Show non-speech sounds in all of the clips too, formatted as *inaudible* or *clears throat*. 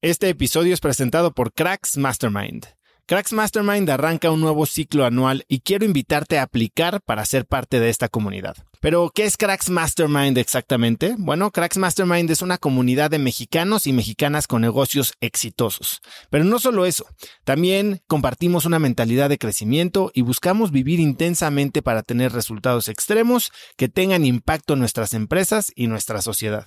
Este episodio es presentado por Cracks Mastermind. Cracks Mastermind arranca un nuevo ciclo anual y quiero invitarte a aplicar para ser parte de esta comunidad. Pero, ¿qué es Cracks Mastermind exactamente? Bueno, Cracks Mastermind es una comunidad de mexicanos y mexicanas con negocios exitosos. Pero no solo eso, también compartimos una mentalidad de crecimiento y buscamos vivir intensamente para tener resultados extremos que tengan impacto en nuestras empresas y nuestra sociedad.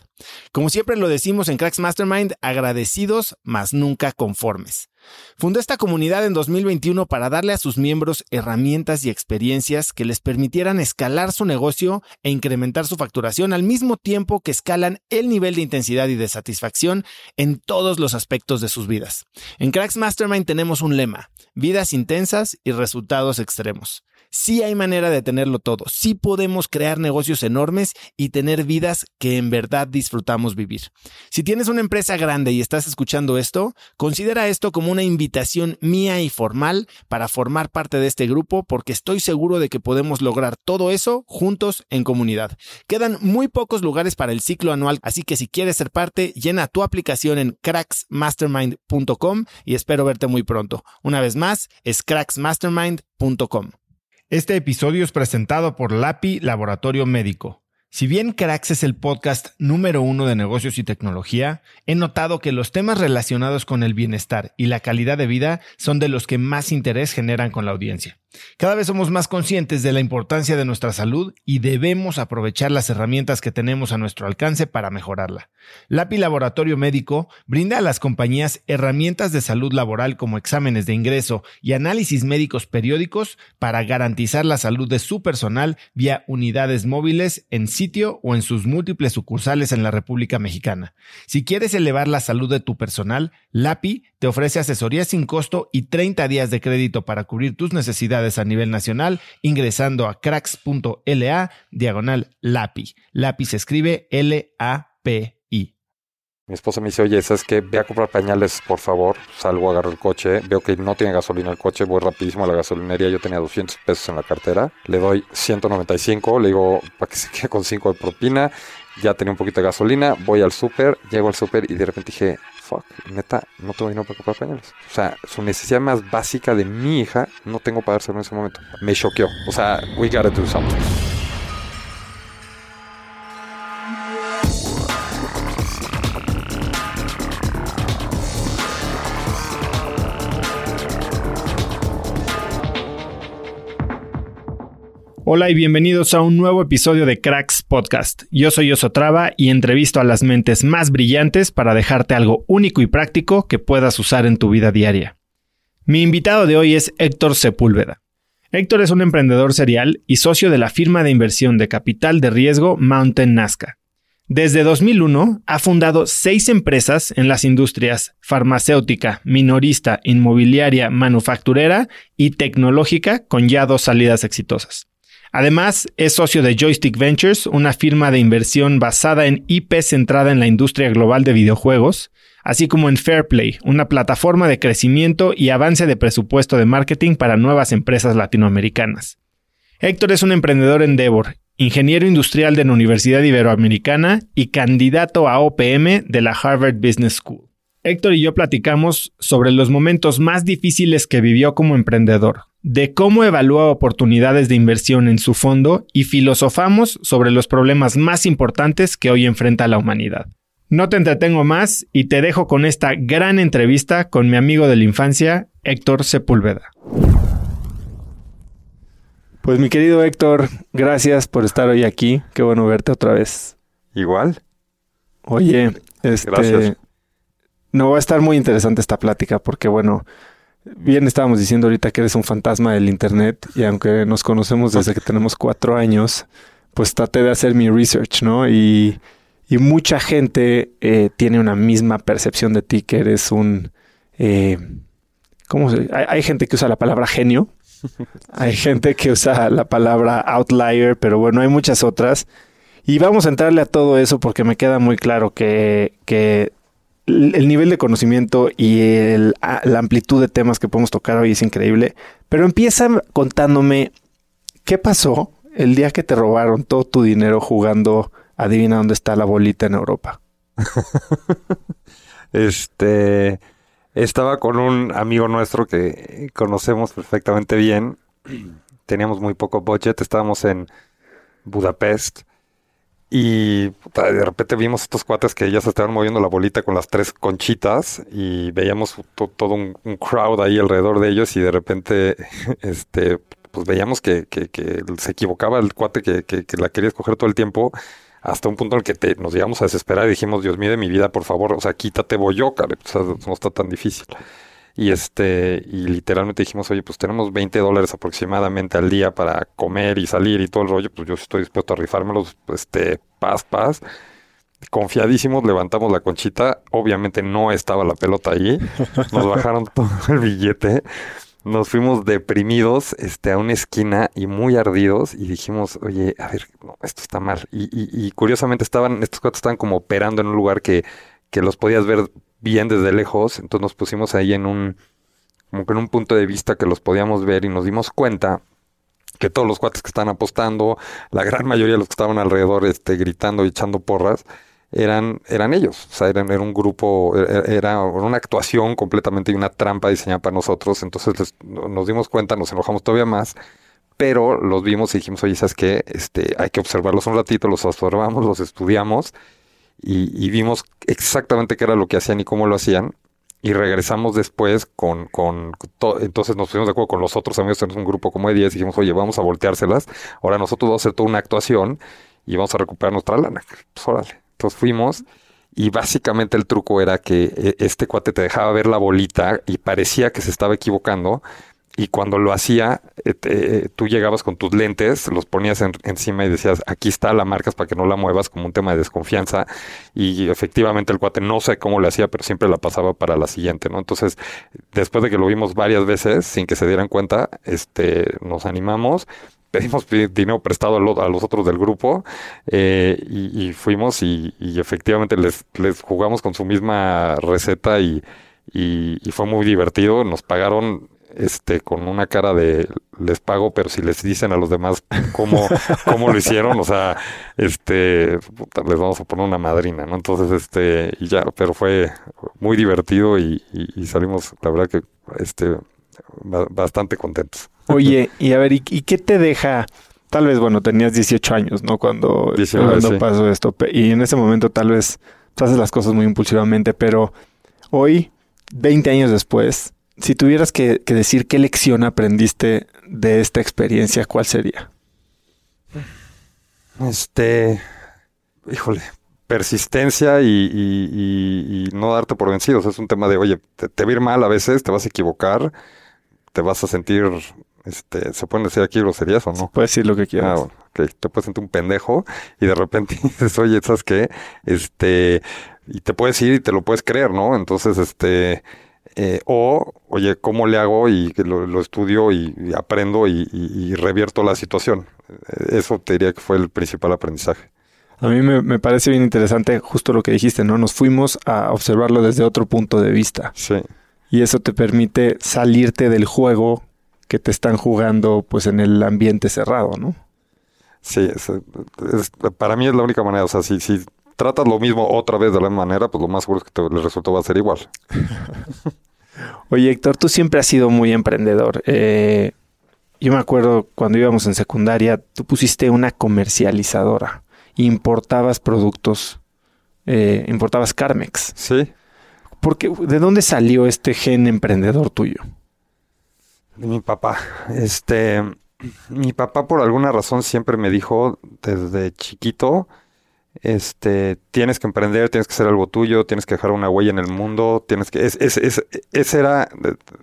Como siempre lo decimos en Cracks Mastermind, agradecidos, mas nunca conformes. Fundó esta comunidad en 2021 para darle a sus miembros herramientas y experiencias que les permitieran escalar su negocio e incrementar su facturación al mismo tiempo que escalan el nivel de intensidad y de satisfacción en todos los aspectos de sus vidas. En Cracks Mastermind tenemos un lema, vidas intensas y resultados extremos. Sí hay manera de tenerlo todo, sí podemos crear negocios enormes y tener vidas que en verdad disfrutamos vivir. Si tienes una empresa grande y estás escuchando esto, considera esto como una invitación mía y formal para formar parte de este grupo porque estoy seguro de que podemos lograr todo eso juntos en comunidad. Quedan muy pocos lugares para el ciclo anual, así que si quieres ser parte, llena tu aplicación en cracksmastermind.com y espero verte muy pronto. Una vez más, es cracksmastermind.com. Este episodio es presentado por LAPI Laboratorio Médico. Si bien Cracks es el podcast número uno de negocios y tecnología, he notado que los temas relacionados con el bienestar y la calidad de vida son de los que más interés generan con la audiencia. Cada vez somos más conscientes de la importancia de nuestra salud y debemos aprovechar las herramientas que tenemos a nuestro alcance para mejorarla. LAPI Laboratorio Médico brinda a las compañías herramientas de salud laboral como exámenes de ingreso y análisis médicos periódicos para garantizar la salud de su personal vía unidades móviles en sitio o en sus múltiples sucursales en la República Mexicana. Si quieres elevar la salud de tu personal, LAPI te ofrece asesoría sin costo y 30 días de crédito para cubrir tus necesidades a nivel nacional ingresando a cracks.la diagonal LAPI. LAPI se escribe L-A-P-I. Mi esposa me dice, oye, ¿sabes qué? Ve a comprar pañales, por favor. Salgo, agarro el coche, veo que no tiene gasolina el coche, voy rapidísimo a la gasolinería. Yo tenía 200 pesos en la cartera. Le doy 195, le digo, para que se quede con 5 de propina. Ya tenía un poquito de gasolina, voy al súper, llego al súper y de repente dije, fuck, neta, no tengo dinero para comprar pañales. O sea, su necesidad más básica de mi hija no tengo para dárselo en ese momento. Me choqueó. O sea, we gotta do something. Hola y bienvenidos a un nuevo episodio de Cracks Podcast. Yo soy Osotrava y entrevisto a las mentes más brillantes para dejarte algo único y práctico que puedas usar en tu vida diaria. Mi invitado de hoy es Héctor Sepúlveda. Héctor es un emprendedor serial y socio de la firma de inversión de capital de riesgo Mountain Nazca. Desde 2001 ha fundado seis empresas en las industrias farmacéutica, minorista, inmobiliaria, manufacturera y tecnológica con ya dos salidas exitosas. Además, es socio de Joystick Ventures, una firma de inversión basada en IP centrada en la industria global de videojuegos, así como en Fairplay, una plataforma de crecimiento y avance de presupuesto de marketing para nuevas empresas latinoamericanas. Héctor es un emprendedor Endeavor, ingeniero industrial de la Universidad Iberoamericana y candidato a OPM de la Harvard Business School. Héctor y yo platicamos sobre los momentos más difíciles que vivió como emprendedor, de cómo evalúa oportunidades de inversión en su fondo y filosofamos sobre los problemas más importantes que hoy enfrenta la humanidad. No te entretengo más y te dejo con esta gran entrevista con mi amigo de la infancia, Héctor Sepúlveda. Pues mi querido Héctor, gracias por estar hoy aquí. Qué bueno verte otra vez. Igual. Oye, este... No va a estar muy interesante esta plática porque, bueno, Bien estábamos diciendo ahorita que eres un fantasma del Internet y aunque nos conocemos desde que tenemos cuatro años, pues traté de hacer mi research, ¿no? Y, mucha gente eh, tiene una misma percepción de ti, que eres un... Eh, ¿Cómo se hay, hay gente que usa la palabra genio, hay gente que usa la palabra outlier, pero bueno, hay muchas otras. Y vamos a entrarle a todo eso porque me queda muy claro que, que el nivel de conocimiento y la amplitud de temas que podemos tocar hoy es increíble. Pero empieza contándome qué pasó el día que te robaron todo tu dinero jugando Adivina dónde está la bolita en Europa. *laughs* Este, estaba con un amigo nuestro que conocemos perfectamente bien. *clears throat* Teníamos muy poco budget, estábamos en Budapest. Y de repente vimos estos cuates que ya se estaban moviendo la bolita con las tres conchitas y veíamos todo un, crowd ahí alrededor de ellos y de repente *laughs* este pues veíamos que, se equivocaba el cuate que, la quería escoger todo el tiempo hasta un punto en el que te, nos llegamos a desesperar y dijimos, Dios mío de mi vida, por favor, o sea, quítate boyoca, o sea, no está tan difícil. Y este, y literalmente dijimos, oye, pues tenemos 20 dólares aproximadamente al día para comer y salir y todo el rollo, pues yo estoy dispuesto a rifármelos, este, paz, paz. Confiadísimos, levantamos la conchita, obviamente no estaba la pelota allí, *laughs* nos bajaron todo el billete nos fuimos deprimidos este, a una esquina y muy ardidos y dijimos, oye, a ver, esto está mal. Y, y, curiosamente estaban, estos cuatro estaban como operando en un lugar que, que los podías ver bien desde lejos, entonces nos pusimos ahí en un, como que en un punto de vista que los podíamos ver y nos dimos cuenta que todos los cuates que estaban apostando, la gran mayoría de los que estaban alrededor este, gritando y echando porras, eran, eran ellos. O sea, eran, era un grupo, e, e, era una actuación completamente y una trampa diseñada para nosotros. Entonces nos dimos cuenta, nos enojamos todavía más, pero los vimos y dijimos, oye, ¿sabes qué? Este, hay que observarlos un ratito, los observamos, los estudiamos y, vimos exactamente qué era lo que hacían y cómo lo hacían. Y regresamos después con, con entonces nos pusimos de acuerdo con los otros amigos, tenemos un grupo como de 10, y dijimos, oye, vamos a volteárselas, ahora nosotros vamos a hacer toda una actuación y vamos a recuperar nuestra lana. Pues órale. Entonces fuimos y básicamente el truco era que eh, este cuate te dejaba ver la bolita y parecía que se estaba equivocando. Y cuando lo hacía, eh, eh, tú llegabas con tus lentes, los ponías encima y decías, aquí está, la marcas para que no la muevas como un tema de desconfianza. Y efectivamente el cuate no sé cómo lo hacía, pero siempre la pasaba para la siguiente, ¿no? Entonces, después de que lo vimos varias veces, sin que se dieran cuenta, este, nos animamos *laughs* pedimos dinero prestado a, los otros del grupo eh, y, fuimos y, efectivamente les, les, jugamos con su misma receta y, fue muy divertido. Nos pagaron este con una cara de les pago, pero si les dicen a los demás cómo, cómo lo hicieron, o sea, este les vamos a poner una madrina, ¿no? Entonces, este, y ya, pero fue muy divertido y, salimos, la verdad que este bastante contentos. Oye, y a ver, ¿y, qué te deja? Tal vez, bueno, tenías 18 años, ¿no? Cuando, pasó esto. Y en ese momento tal vez haces las cosas muy impulsivamente, pero hoy, 20 años después, si tuvieras que, decir qué lección aprendiste de esta experiencia, ¿cuál sería? Este, híjole, persistencia y, no darte por vencidos. Es un tema de, oye, te, te, va a ir mal a veces, te vas a equivocar, te vas a sentir este, ¿se pueden decir aquí groserías o no? Puedes decir lo que quieras. Ah, Te puedes sentir un pendejo y de repente *laughs* dices, oye, ¿sabes qué? Este, y te puedes ir y te lo puedes creer, ¿no? Entonces, este, eh, o, oye, ¿cómo le hago? Y lo, lo estudio y, aprendo y, revierto la situación. Eso te diría que fue el principal aprendizaje. A mí me, me, parece bien interesante justo lo que dijiste, ¿no? Nos fuimos a observarlo desde otro punto de vista. Sí. Y eso te permite salirte del juego que te están jugando pues en el ambiente cerrado, ¿no? Sí, para mí es la única manera. O sea, si, si tratas lo mismo otra vez de la misma manera, pues lo más seguro es que te, el resultado va a ser igual. *laughs* Oye, Héctor, tú siempre has sido muy emprendedor. Eh, yo me acuerdo cuando íbamos en secundaria, tú pusiste una comercializadora. Importabas productos, eh, importabas Carmex. Sí. Porque, ¿De dónde salió este gen emprendedor tuyo? de mi papá. Este, mi papá por alguna razón siempre me dijo desde chiquito, este, tienes que emprender, tienes que hacer algo tuyo, tienes que dejar una huella en el mundo, tienes que, es, es, es, ese era,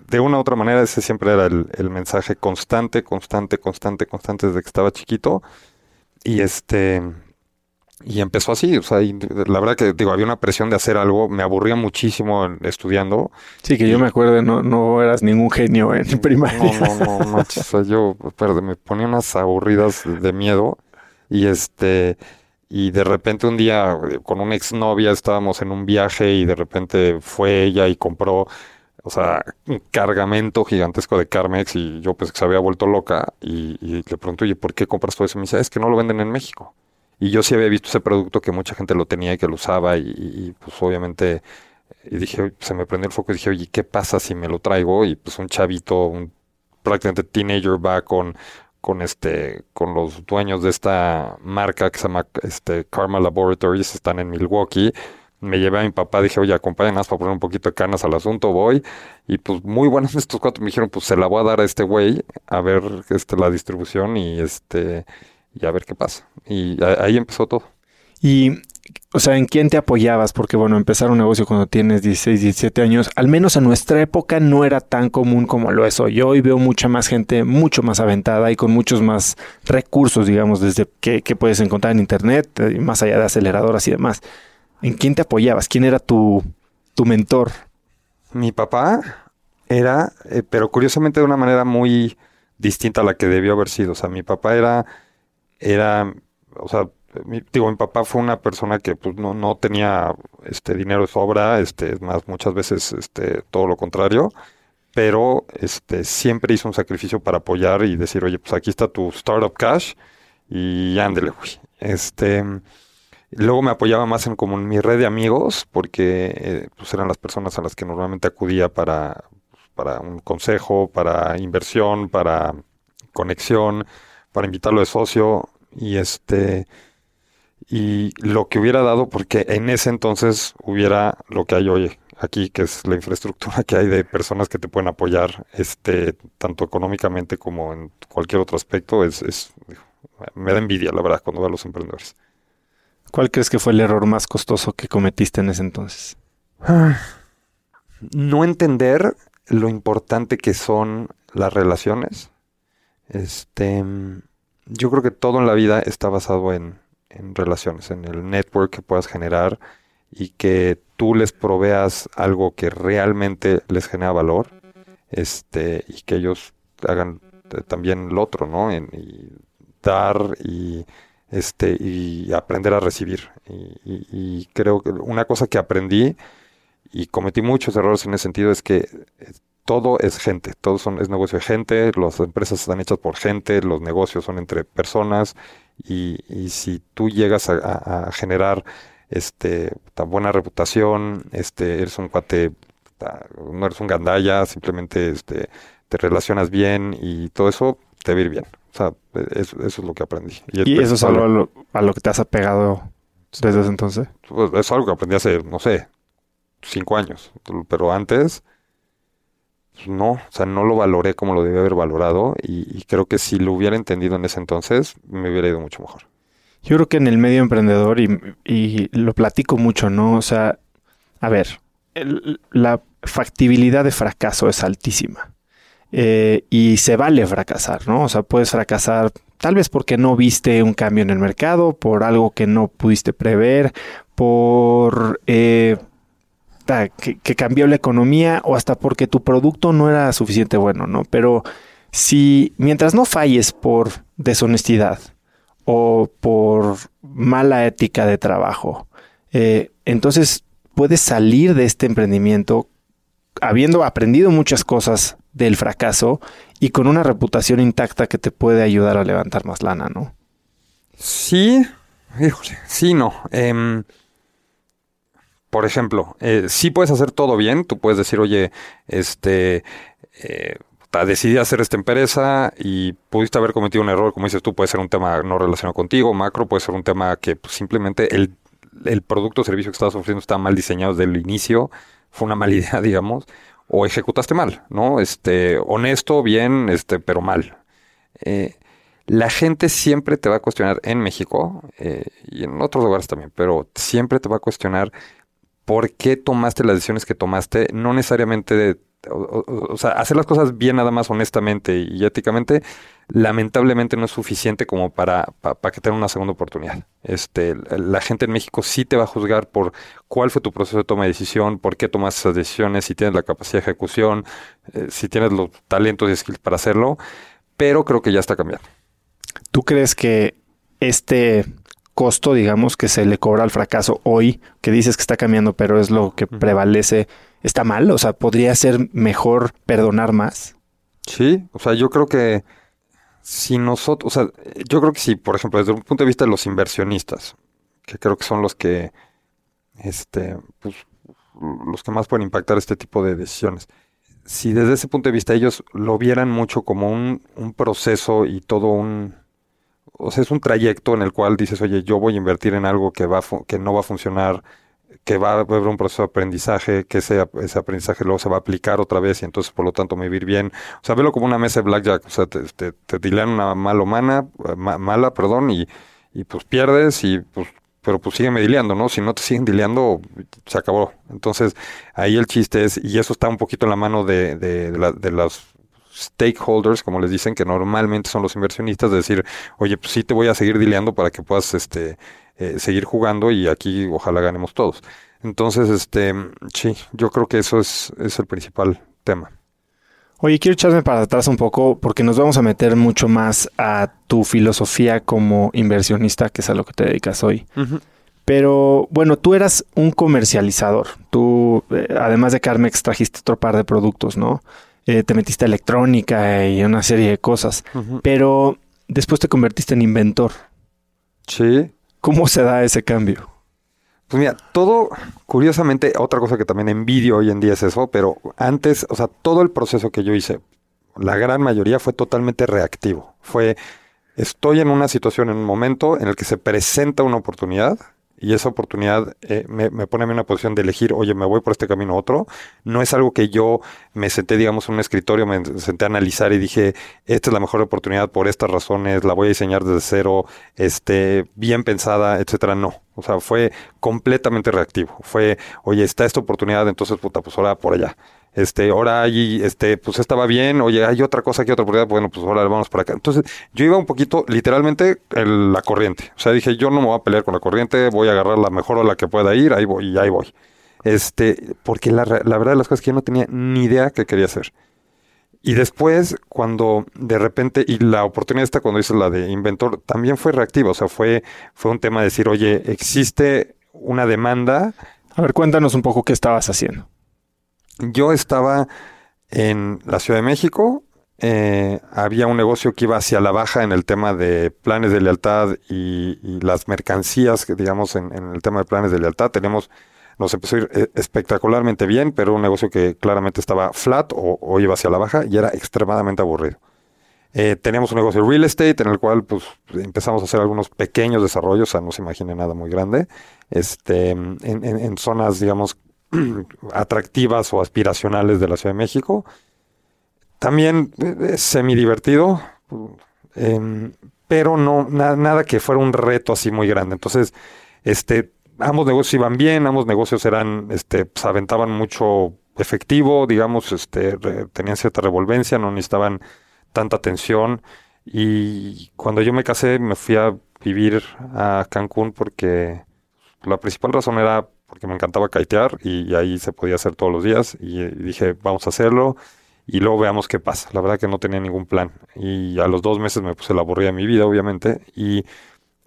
de, una u otra manera, ese siempre era el, el, mensaje constante, constante, constante, constante desde que estaba chiquito. Y este, y empezó así, o sea, la verdad que digo, había una presión de hacer algo, me aburría muchísimo estudiando. Sí, que yo me acuerdo, no, no eras ningún genio en *laughs* primaria. No, no, no, o sea, yo, perdón, me ponía unas aburridas de miedo y este, y de repente un día con una exnovia estábamos en un viaje y de repente fue ella y compró, o sea, un cargamento gigantesco de Carmex y yo pues que se había vuelto loca y, y le pregunto, oye, ¿por qué compras todo eso? Y me dice, es que no lo venden en México. Y yo sí había visto ese producto que mucha gente lo tenía y que lo usaba y, pues obviamente y dije, se me prendió el foco y dije, oye, ¿qué pasa si me lo traigo? Y pues un chavito, un prácticamente teenager va con, con este, con los dueños de esta marca que se llama este, Karma Laboratories, están en Milwaukee. Me llevé a mi papá, dije, oye, acompáñanos para poner un poquito de canas al asunto, voy. Y pues muy buenos *laughs* estos cuatro me dijeron, pues se la voy a dar a este güey, a ver este, la distribución y este, y a ver qué pasa. Y ahí empezó todo. Y o sea, ¿en quién te apoyabas? Porque bueno, empezar un negocio cuando tienes 16, 17 años, al menos en nuestra época no era tan común como lo es hoy. Hoy veo mucha más gente, mucho más aventada y con muchos más recursos, digamos, desde que, puedes encontrar en internet, eh, más allá de aceleradoras y demás. ¿En quién te apoyabas? ¿Quién era tu, tu mentor? Mi papá era, eh, pero curiosamente de una manera muy distinta a la que debió haber sido. O sea, mi papá era, era, o sea, mi, mi papá fue una persona que pues no, no tenía este dinero de sobra, este, más muchas veces este, todo lo contrario, pero este, siempre hizo un sacrificio para apoyar y decir, oye, pues aquí está tu startup cash y ándele, güey. Este, luego me apoyaba más en como en mi red de amigos, porque eh, pues eran las personas a las que normalmente acudía para, para un consejo, para inversión, para conexión, para invitarlo de socio. Y este, y lo que hubiera dado, porque en ese entonces hubiera lo que hay hoy aquí, que es la infraestructura que hay de personas que te pueden apoyar, este, tanto económicamente como en cualquier otro aspecto, es, es me da envidia, la verdad, cuando veo a los emprendedores. ¿Cuál crees que fue el error más costoso que cometiste en ese entonces? No entender lo importante que son las relaciones. Este, yo creo que todo en la vida está basado en, en relaciones, en el network que puedas generar y que tú les proveas algo que realmente les genera valor este y que ellos hagan también lo otro, ¿no? En, y dar y este y aprender a recibir y, creo que una cosa que aprendí y cometí muchos errores en ese sentido es que todo es gente, todo son, es negocio de gente, las empresas están hechas por gente, los negocios son entre personas y, y si tú llegas a, generar este tan buena reputación, este eres un cuate, no eres un gandalla, simplemente este te relacionas bien y todo eso te va a ir bien. O sea, eso, es lo que aprendí. ¿Y, eso es algo a lo, que te has apegado desde ese entonces? Pues, es algo que aprendí hace, no sé, cinco años. Pero antes, no, o sea, no lo valoré como lo debía haber valorado y, creo que si lo hubiera entendido en ese entonces, me hubiera ido mucho mejor. Yo creo que en el medio emprendedor, y, lo platico mucho, ¿no? O sea, a ver, la factibilidad de fracaso es altísima. Eh, y se vale fracasar, ¿no? O sea, puedes fracasar tal vez porque no viste un cambio en el mercado, por algo que no pudiste prever, por eh, que, cambió la economía o hasta porque tu producto no era suficiente bueno, ¿no? Pero si mientras no falles por deshonestidad o por mala ética de trabajo, eh, entonces puedes salir de este emprendimiento habiendo aprendido muchas cosas del fracaso y con una reputación intacta que te puede ayudar a levantar más lana, ¿no? Sí, híjole, sí, no. Em, por ejemplo, eh, sí puedes hacer todo bien, tú puedes decir, oye, este, eh, decidí hacer esta empresa y pudiste haber cometido un error, como dices tú, puede ser un tema no relacionado contigo, macro, puede ser un tema que pues, simplemente el, producto o servicio que estabas ofreciendo está mal diseñado desde el inicio, fue una mala *laughs* idea, digamos, o ejecutaste mal, ¿no? Este, honesto, bien, este, pero mal. Eh, la gente siempre te va a cuestionar en México eh, y en otros lugares también, pero siempre te va a cuestionar por qué tomaste las decisiones que tomaste, no necesariamente o, sea, hacer las cosas bien nada más honestamente y éticamente, lamentablemente no es suficiente como para, para, que tenga una segunda oportunidad. Este, la gente en México sí te va a juzgar por cuál fue tu proceso de toma de decisión, por qué tomaste esas decisiones, si tienes la capacidad de ejecución, eh, si tienes los talentos y skills para hacerlo, pero creo que ya está cambiando. ¿Tú crees que este costo, digamos, que se le cobra al fracaso hoy, que dices que está cambiando, pero es lo que prevalece, está mal? O sea, ¿podría ser mejor perdonar más? Sí, o sea, yo creo que si nosotros, o sea, yo creo que si, por ejemplo, desde un punto de vista de los inversionistas, que creo que son los que, este, pues, los que más pueden impactar este tipo de decisiones. Si desde ese punto de vista ellos lo vieran mucho como un, un proceso y todo un, o sea, es un trayecto en el cual dices, oye, yo voy a invertir en algo que, va que no va a funcionar, que va a haber un proceso de aprendizaje, que ese, ese aprendizaje luego se va a aplicar otra vez y entonces por lo tanto me vivir bien. O sea, velo como una mesa de blackjack, o sea, te, te, te dilean una mala humana, mala, perdón, y, y pues pierdes y pues pero pues siguen dileando, ¿no? Si no te siguen dileando, se acabó. Entonces, ahí el chiste es, y eso está un poquito en la mano de, de, de, de los stakeholders, como les dicen, que normalmente son los inversionistas, de decir, oye, pues sí te voy a seguir dileando para que puedas este, eh, seguir jugando y aquí ojalá ganemos todos. Entonces, este, sí, yo creo que eso es, es el principal tema. Oye, quiero echarme para atrás un poco porque nos vamos a meter mucho más a tu filosofía como inversionista, que es a lo que te dedicas hoy. Pero bueno, tú eras un comercializador. Tú, eh, además de Carmex, trajiste otro par de productos, ¿no? Eh, te metiste electrónica y una serie de cosas. Pero después te convertiste en inventor. Sí. ¿Cómo se da ese cambio? Pues mira, todo, curiosamente, otra cosa que también envidio hoy en día es eso, pero antes, o sea, todo el proceso que yo hice, la gran mayoría fue totalmente reactivo. Fue, estoy en una situación, en un momento en el que se presenta una oportunidad, y esa oportunidad eh, me, pone a mí en una posición de elegir, oye, me voy por este camino u otro. No es algo que yo me senté, digamos, en un escritorio, me senté a analizar y dije, esta es la mejor oportunidad por estas razones, la voy a diseñar desde cero, este, bien pensada, etcétera. No. O sea, fue completamente reactivo. Fue, oye, está esta oportunidad, entonces, puta, pues ahora por allá este, ahora hay, este, pues estaba bien, oye, hay otra cosa aquí, otra oportunidad, bueno, pues ahora vamos para acá. Entonces, yo iba un poquito, literalmente, en la corriente. O sea, dije, yo no me voy a pelear con la corriente, voy a agarrar la mejor la que pueda ir, ahí voy, y ahí voy. Este, porque la, la verdad de las cosas es que yo no tenía ni idea qué quería hacer. Y después, cuando de repente, y la oportunidad esta cuando hice la de inventor, también fue reactiva, o sea, fue, fue un tema de decir, oye, existe una demanda. A ver, cuéntanos un poco qué estabas haciendo. Yo estaba en la Ciudad de México, eh, había un negocio que iba hacia la baja en el tema de planes de lealtad y, y las mercancías, que digamos, en, en, el tema de planes de lealtad. Tenemos, nos empezó a ir eh, espectacularmente bien, pero un negocio que claramente estaba flat o, iba hacia la baja y era extremadamente aburrido. Eh, teníamos un negocio de real estate en el cual pues, empezamos a hacer algunos pequeños desarrollos, o sea, no se imagine nada muy grande, este, en, en, en zonas, digamos, *clears throat* atractivas o aspiracionales de la Ciudad de México. También eh, semi divertido, eh, pero no na, nada que fuera un reto así muy grande. Entonces, este, ambos negocios iban bien, ambos negocios eran, este, pues, aventaban mucho efectivo, digamos, este, tenían cierta revolvencia, no necesitaban tanta atención. Y cuando yo me casé, me fui a vivir a Cancún porque la principal razón era porque me encantaba kitear y, ahí se podía hacer todos los días y, y, dije, vamos a hacerlo y luego veamos qué pasa. La verdad que no tenía ningún plan y a los dos meses me puse la aburrida de mi vida, obviamente, y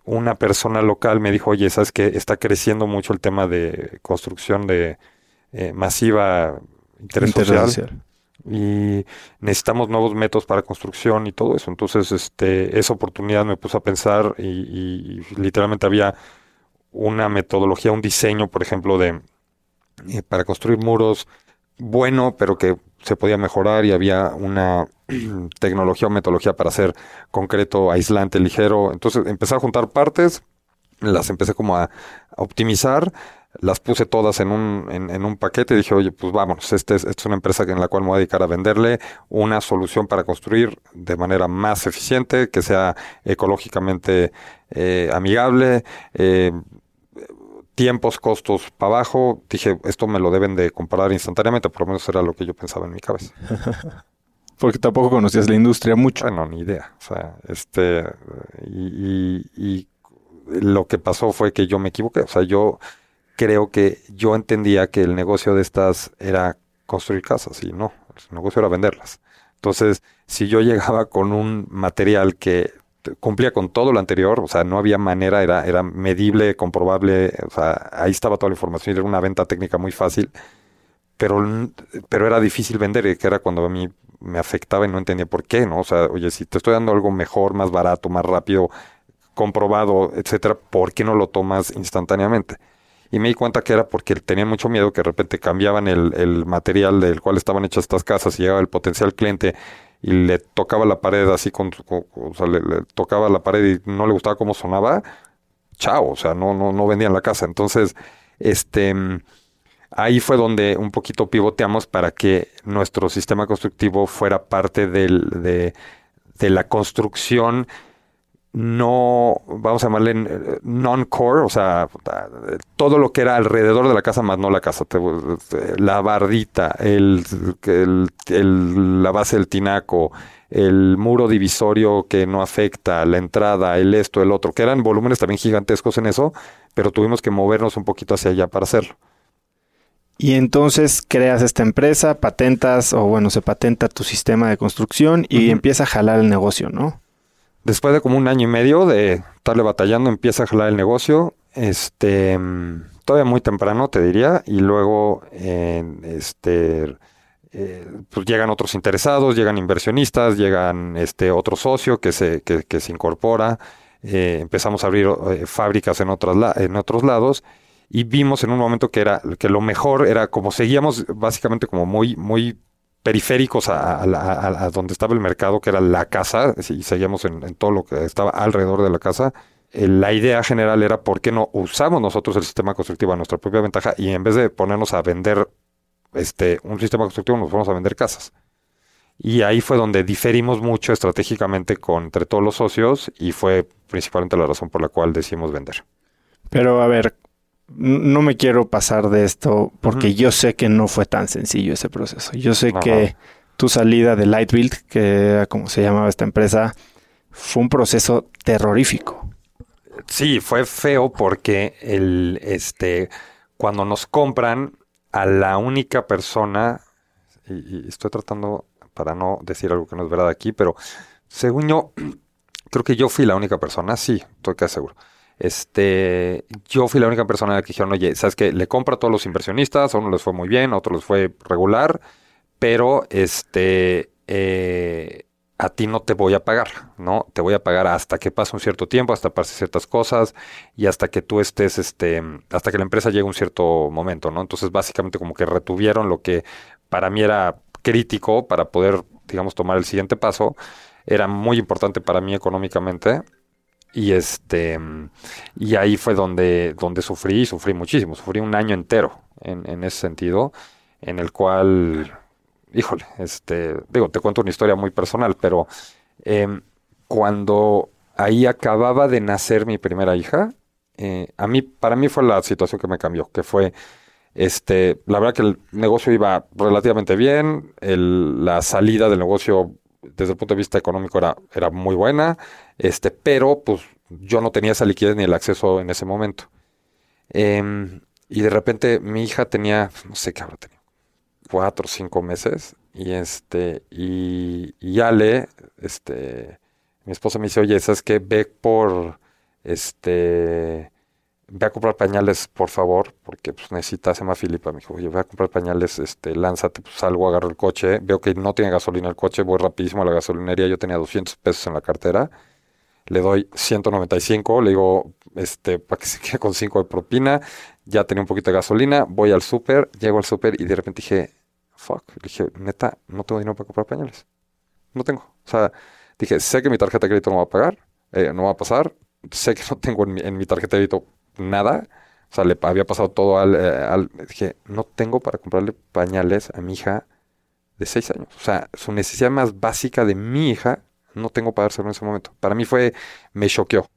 una persona local me dijo, oye, ¿sabes que Está creciendo mucho el tema de construcción de eh, masiva interés social y necesitamos nuevos métodos para construcción y todo eso. Entonces, este, esa oportunidad me puso a pensar y, y literalmente había una metodología, un diseño, por ejemplo, de eh, para construir muros bueno, pero que se podía mejorar y había una *clears throat* tecnología o metodología para hacer concreto aislante, ligero. Entonces empecé a juntar partes, las empecé como a, optimizar, las puse todas en un, en, en, un paquete y dije, oye, pues vámonos, este es, esta es una empresa en la cual me voy a dedicar a venderle una solución para construir de manera más eficiente, que sea ecológicamente eh, amigable, eh, tiempos, costos para abajo, dije, esto me lo deben de comprar instantáneamente, por lo menos era lo que yo pensaba en mi cabeza. *laughs* Porque tampoco conocías la industria mucho. Bueno, ni idea. O sea, este, y, y, lo que pasó fue que yo me equivoqué. O sea, yo creo que yo entendía que el negocio de estas era construir casas y no, el negocio era venderlas. Entonces, si yo llegaba con un material que cumplía con todo lo anterior, o sea, no había manera, era, era medible, comprobable, o sea, ahí estaba toda la información, era una venta técnica muy fácil, pero, pero era difícil vender, que era cuando a mí me afectaba y no entendía por qué, ¿no? O sea, oye, si te estoy dando algo mejor, más barato, más rápido, comprobado, etcétera, ¿por qué no lo tomas instantáneamente? y me di cuenta que era porque tenían mucho miedo que de repente cambiaban el, el material del cual estaban hechas estas casas y llegaba el potencial cliente y le tocaba la pared así con, o sea, le, tocaba la pared y no le gustaba cómo sonaba, chao, o sea, no, no, no vendían la casa. Entonces, este ahí fue donde un poquito pivoteamos para que nuestro sistema constructivo fuera parte del, de, de la construcción no, vamos a llamarle eh, non-core, o sea, todo lo que era alrededor de la casa, más no la casa, la bardita, el, la base del tinaco, el muro divisorio que no afecta, la entrada, el esto, el otro, que eran volúmenes también gigantescos en eso, pero tuvimos que movernos un poquito hacia allá para hacerlo. Y entonces creas esta empresa, patentas, o bueno, se patenta tu sistema de construcción y empieza a jalar el negocio, ¿no? Después de como un año y medio de estarle batallando, empieza a jalar el negocio. Este, todavía muy temprano, te diría, y luego, este, eh, pues llegan otros interesados, llegan inversionistas, llegan este otro socio que se, que, se incorpora. Eh, empezamos a abrir eh, fábricas en, otras en otros lados y vimos en un momento que era que lo mejor era como seguíamos básicamente como muy muy periféricos a, donde estaba el mercado, que era la casa, y seguíamos en, todo lo que estaba alrededor de la casa. Eh, la idea general era por qué no usamos nosotros el sistema constructivo a nuestra propia ventaja y en vez de ponernos a vender este, un sistema constructivo, nos vamos a vender casas. Y ahí fue donde diferimos mucho estratégicamente entre todos los socios y fue principalmente la razón por la cual decidimos vender. Pero a ver, no me quiero pasar de esto porque yo sé que no fue tan sencillo ese proceso. Yo sé que tu salida de Lightbuild, que era como se llamaba esta empresa, fue un proceso terrorífico. Sí, fue feo porque el, este, cuando nos compran a la única persona, y, y estoy tratando para no decir algo que no es verdad aquí, pero según yo, *clears throat* creo que yo fui la única persona, sí, estoy casi seguro este, yo fui la única persona que dijeron, oye, sabes que le compra a todos los inversionistas, a uno les fue muy bien, a otros les fue regular, pero este, eh, a ti no te voy a pagar, ¿no? Te voy a pagar hasta que pase un cierto tiempo, hasta pase ciertas cosas y hasta que tú estés, este, hasta que la empresa llegue a un cierto momento, ¿no? Entonces, básicamente como que retuvieron lo que para mí era crítico para poder, digamos, tomar el siguiente paso. Era muy importante para mí económicamente y este y ahí fue donde, donde sufrí, sufrí muchísimo, sufrí un año entero en, en ese sentido, en el cual, híjole, este, digo, te cuento una historia muy personal, pero em, cuando ahí acababa de nacer mi primera hija, eh, a mí, para mí fue la situación que me cambió, que fue este, la verdad que el negocio iba relativamente bien, el, la salida del negocio desde el punto de vista económico era, era muy buena, este, pero pues yo no tenía esa liquidez ni el acceso en ese momento. Em, y de repente mi hija tenía, no sé qué habrá tenido, cuatro o cinco meses, y este, y, y Ale, este, mi esposa me dice, oye, ¿sabes qué? Ve por, este, ve a comprar pañales, por favor, porque pues necesita, se llama Filipa, me dijo, oye, ve a comprar pañales, este, lánzate, pues salgo, agarro el coche, veo que no tiene gasolina el coche, voy rapidísimo a la gasolinería, yo tenía 200 pesos en la cartera, le doy 195, le digo, este, para que se quede con 5 de propina, ya tenía un poquito de gasolina, voy al súper, llego al súper y de repente dije, fuck, dije, neta, no tengo dinero para comprar pañales, no tengo, o sea, dije, sé que mi tarjeta de crédito no va a pagar, eh, no va a pasar, sé que no tengo en mi, en mi tarjeta de crédito nada. O sea, le había pasado todo al, eh, Dije, no tengo para comprarle pañales a mi hija de seis años. O sea, su necesidad más básica de mi hija, no tengo para dárselo en ese momento. Para mí fue, me choqueó.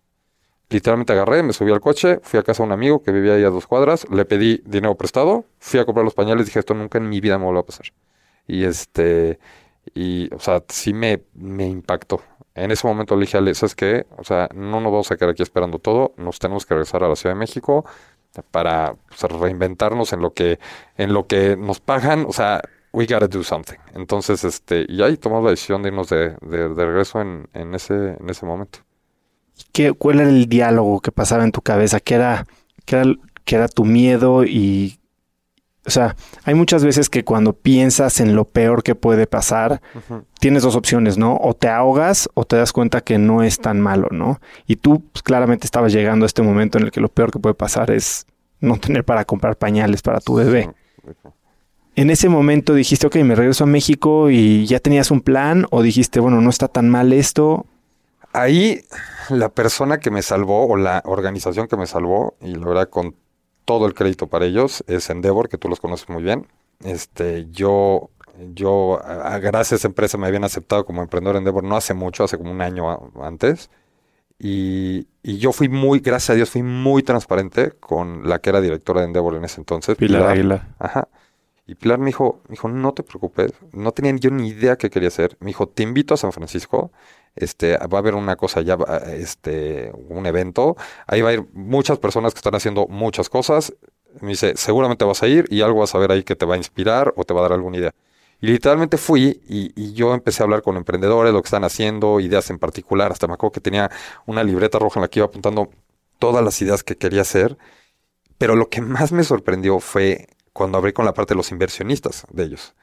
Literalmente agarré, me subí al coche, fui a casa de un amigo que vivía ahí a dos cuadras, le pedí dinero prestado, fui a comprar los pañales, dije, esto nunca en mi vida me va a pasar. Y este, y, o sea, sí me, me impactó en ese momento le dije a ¿sabes qué? O sea, no nos vamos a quedar aquí esperando todo, nos tenemos que regresar a la Ciudad de México para reinventarnos en lo que en lo que nos pagan, o sea, we gotta do something. Entonces, este, y ahí tomamos la decisión de irnos de, de, regreso en, en, ese, en ese momento. ¿Qué, ¿Cuál era el diálogo que pasaba en tu cabeza? ¿Qué era, qué era, qué era tu miedo y o sea, hay muchas veces que cuando piensas en lo peor que puede pasar, tienes dos opciones, ¿no? O te ahogas o te das cuenta que no es tan malo, ¿no? Y tú pues, claramente estabas llegando a este momento en el que lo peor que puede pasar es no tener para comprar pañales para tu bebé. En ese momento dijiste, ok, me regreso a México y ya tenías un plan o dijiste, bueno, no está tan mal esto. Ahí la persona que me salvó o la organización que me salvó, y la verdad con todo el crédito para ellos, es Endeavor, que tú los conoces muy bien. Este, yo, yo, gracias a esa empresa me habían aceptado como emprendedor Endeavor no hace mucho, hace como un año antes. Y, yo fui muy, gracias a Dios, fui muy transparente con la que era directora de Endeavor en ese entonces. Pilar, Águila. Ajá. Y Pilar me dijo, me dijo, no te preocupes, no tenía yo ni idea qué quería hacer. Me dijo, te invito a San Francisco, este, va a haber una cosa ya, este, un evento, ahí va a ir muchas personas que están haciendo muchas cosas. Me dice, seguramente vas a ir y algo vas a ver ahí que te va a inspirar o te va a dar alguna idea. Y literalmente fui y, y, yo empecé a hablar con emprendedores, lo que están haciendo, ideas en particular. Hasta me acuerdo que tenía una libreta roja en la que iba apuntando todas las ideas que quería hacer. Pero lo que más me sorprendió fue cuando abrí con la parte de los inversionistas de ellos.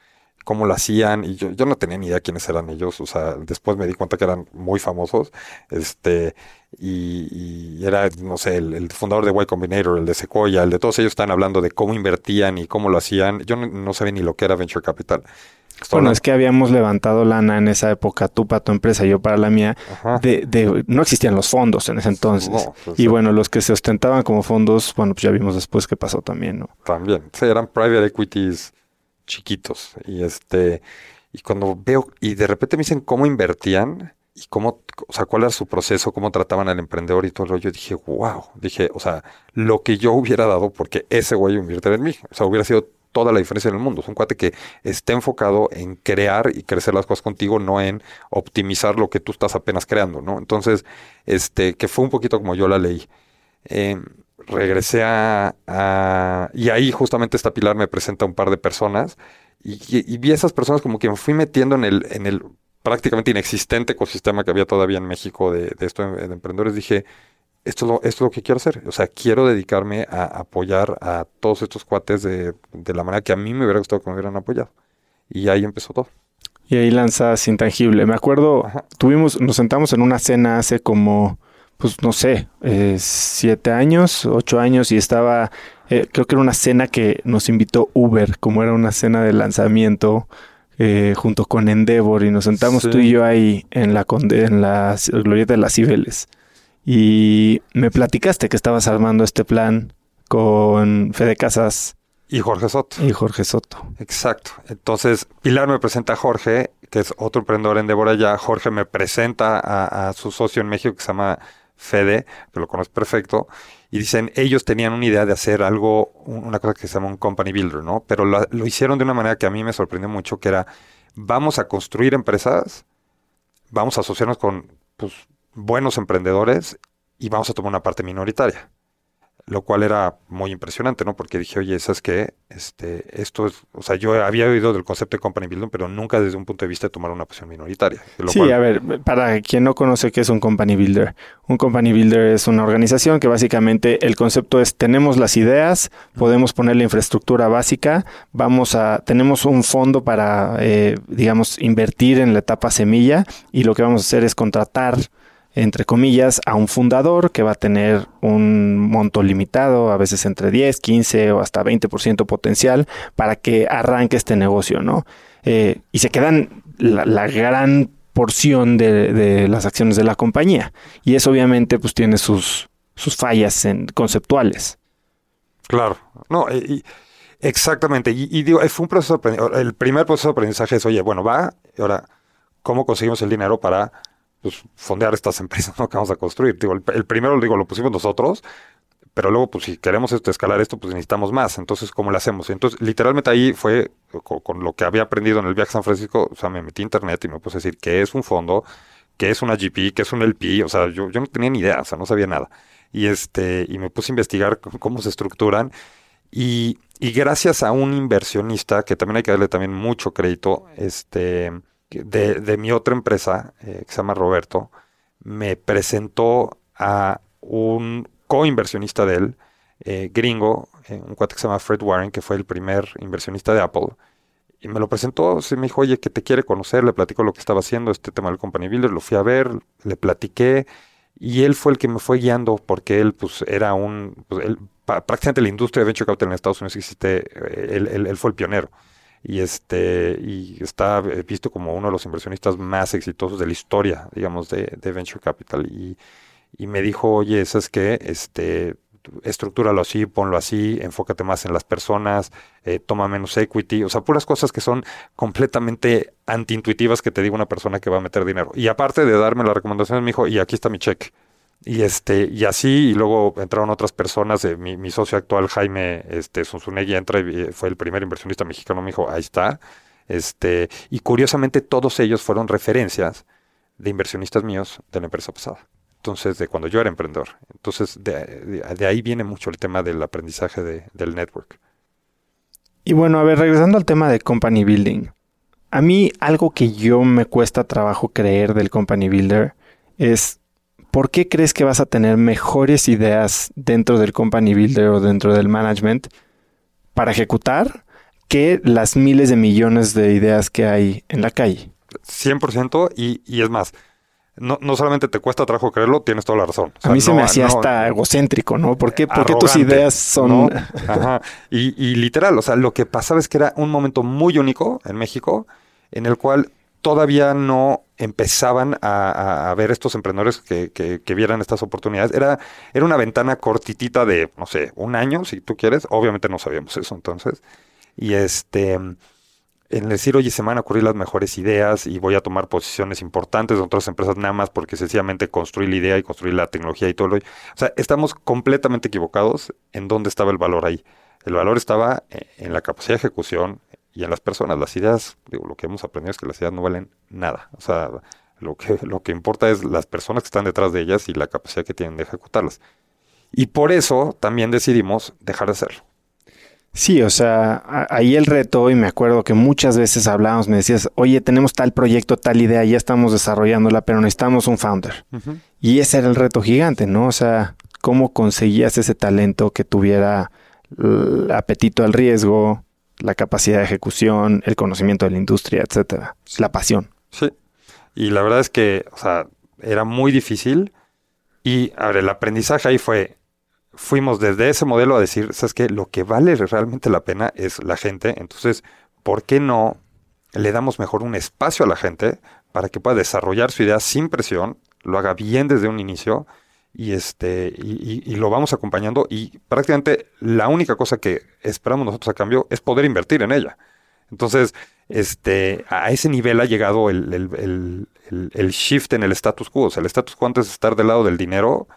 Cómo lo hacían, y yo, yo no tenía ni idea quiénes eran ellos, o sea, después me di cuenta que eran muy famosos, este, y, era, no sé, el, fundador de Y Combinator, el de Sequoia, el de todos ellos están hablando de cómo invertían y cómo lo hacían. Yo no, sabía ni lo que era Venture Capital. bueno, es que habíamos levantado lana en esa época, tú para tu empresa, yo para la mía, de, de, no existían los fondos en ese entonces. Pues y bueno, los que se ostentaban como fondos, bueno, pues ya vimos después qué pasó también, ¿no? También, sí, eran private equities chiquitos. Y este, y cuando veo, y de repente me dicen cómo invertían y cómo, o sea, cuál era su proceso, cómo trataban al emprendedor y todo el rollo, dije, wow, dije, o sea, lo que yo hubiera dado porque ese güey invierte en mí, o sea, hubiera sido toda la diferencia en el mundo. Es un cuate que esté enfocado en crear y crecer las cosas contigo, no en optimizar lo que tú estás apenas creando, ¿no? Entonces, este, que fue un poquito como yo la leí. Em, regresé a, Y ahí justamente esta Pilar me presenta un par de personas y, vi a esas personas como que me fui metiendo en el, en el prácticamente inexistente ecosistema que había todavía en México de, esto de, emprendedores. Dije, esto es, lo, esto es lo que quiero hacer. O sea, quiero dedicarme a apoyar a todos estos cuates de, de la manera que a mí me hubiera gustado que me hubieran apoyado. Y ahí empezó todo. Y ahí lanzas Intangible. Me acuerdo, tuvimos, nos sentamos en una cena hace como pues no sé, eh, siete años, ocho años y estaba, eh, creo que era una cena que nos invitó Uber, como era una cena de lanzamiento eh, junto con Endeavor y nos sentamos tú y yo ahí en la, en la glorieta de las Cibeles. Y me platicaste que estabas armando este plan con Fede Casas. Y Jorge Soto. Y Jorge Soto. Exacto. Entonces, Pilar me presenta a Jorge, que es otro emprendedor en Endeavor allá. Jorge me presenta a, a su socio en México que se llama Fede, que lo conoces perfecto, y dicen, ellos tenían una idea de hacer algo, una cosa que se llama un company builder, ¿no? Pero lo, lo hicieron de una manera que a mí me sorprendió mucho, que era, vamos a construir empresas, vamos a asociarnos con pues, buenos emprendedores y vamos a tomar una parte minoritaria lo cual era muy impresionante, ¿no? Porque dije, oye, ¿sabes qué? Este, esto es, o sea, yo había oído del concepto de company building, pero nunca desde un punto de vista de tomar una posición minoritaria. sí, a ver, para quien no conoce qué es un company builder, un company builder es una organización que básicamente el concepto es tenemos las ideas, podemos poner la infraestructura básica, vamos a, tenemos un fondo para, eh, digamos, invertir en la etapa semilla y lo que vamos a hacer es contratar entre comillas, a un fundador que va a tener un monto limitado, a veces entre 10, 15 o hasta 20% potencial, para que arranque este negocio, ¿no? Eh, y se quedan la, gran porción de, las acciones de la compañía. Y eso obviamente pues tiene sus, sus fallas en, conceptuales. Claro, no, exactamente. Y, y, digo, fue un proceso, el primer proceso de aprendizaje es, oye, bueno, va, y ahora, ¿cómo conseguimos el dinero para pues, fondear estas *laughs* empresas que vamos a construir. Digo, el, primero, digo, lo pusimos nosotros, pero luego, pues si queremos esto, escalar esto, pues necesitamos más. Entonces, ¿cómo lo hacemos? Entonces, literalmente ahí fue con, lo que había aprendido en el viaje a San Francisco, o sea, me metí a internet y me puse a decir qué es un fondo, qué es una GP, qué es un LP, o sea, yo, yo no tenía ni idea, o sea, no sabía nada. Y este, y me puse a investigar cómo se estructuran. Y, y gracias a un inversionista, que también hay que darle también mucho crédito, este, de, mi otra empresa, eh, que se llama Roberto, me presentó a un co-inversionista de él, eh, gringo, eh, un cuate que se llama Fred Warren, que fue el primer inversionista de Apple. Y me lo presentó, se me dijo, oye, que te quiere conocer, le platico lo que estaba haciendo, este tema del Company Builder, lo fui a ver, le platiqué, Y él fue el que me fue guiando porque él pues era un... Pues, él, prácticamente la industria de venture capital en Estados Unidos existe, eh, él, él, él, fue el pionero. Y, este, y está visto como uno de los inversionistas más exitosos de la historia, digamos, de, de venture capital. Y, y me dijo, oye, ¿sabes qué? Este, estructúralo así, ponlo así, enfócate más en las personas, eh, toma menos equity, o sea, puras cosas que son completamente antiintuitivas que te diga una persona que va a meter dinero. Y aparte de darme las recomendaciones, me dijo, y aquí está mi cheque. Y este, y así, y luego entraron otras personas, eh, mi, socio actual, Jaime este, entra y fue el primer inversionista mexicano, me dijo, ahí está. Este, y curiosamente todos ellos fueron referencias de inversionistas míos de la empresa pasada entonces de cuando yo era emprendedor. Entonces de, de, ahí viene mucho el tema del aprendizaje de, del network. Y bueno, a ver, regresando al tema de company building. A mí algo que yo me cuesta trabajo creer del company builder es ¿por qué crees que vas a tener mejores ideas dentro del company builder o dentro del management para ejecutar que las miles de millones de ideas que hay en la calle? 100% y, y es más, no, no solamente te cuesta trabajo creerlo, tienes toda la razón. a mí se me hacía hasta egocéntrico, ¿no? ¿Por qué, tus ideas son...? *laughs* Ajá. Y, y, literal, o sea, lo que pasaba es que era un momento muy único en México en el cual todavía no empezaban a, ver estos emprendedores que, vieran estas oportunidades. Era, era una ventana cortitita de, no sé, un año, si tú quieres. Obviamente no sabíamos eso entonces. Y este en decir, oye, se van a ocurrir las mejores ideas y voy a tomar posiciones importantes de otras empresas nada más porque sencillamente construí la idea y construí la tecnología y todo lo... O sea, estamos completamente equivocados en dónde estaba el valor ahí. El valor estaba eh, en la capacidad de ejecución y en las personas. Las ideas, digo, lo que hemos aprendido es que las ideas no valen nada. O sea, lo que, *laughs* lo que importa es las personas que están detrás de ellas y la capacidad que tienen de ejecutarlas. Y por eso también decidimos dejar de hacerlo. Sí, o sea, ahí el reto, y me acuerdo que muchas veces hablábamos, me decías, oye, tenemos tal proyecto, tal idea, ya estamos desarrollándola, pero necesitamos un founder. Y ese era el reto gigante, ¿no? O sea, cómo conseguías ese talento que tuviera el apetito al riesgo, la capacidad de ejecución, el conocimiento de la industria, etcétera. La pasión. Sí. Y la verdad es que, o sea, era muy difícil. Y, a ver, el aprendizaje ahí fue, fuimos desde ese modelo a decir, ¿sabes qué? Lo que vale realmente la pena es la gente. Entonces, ¿por qué no le damos mejor un espacio a la gente para que pueda desarrollar su idea sin presión, lo haga bien desde un inicio y, este, y, y, lo vamos acompañando? Y prácticamente la única cosa que esperamos nosotros a cambio es poder invertir en ella. Entonces, este, a ese nivel ha llegado el, el, el, shift en el status quo. O sea, el status quo antes de estar del lado del dinero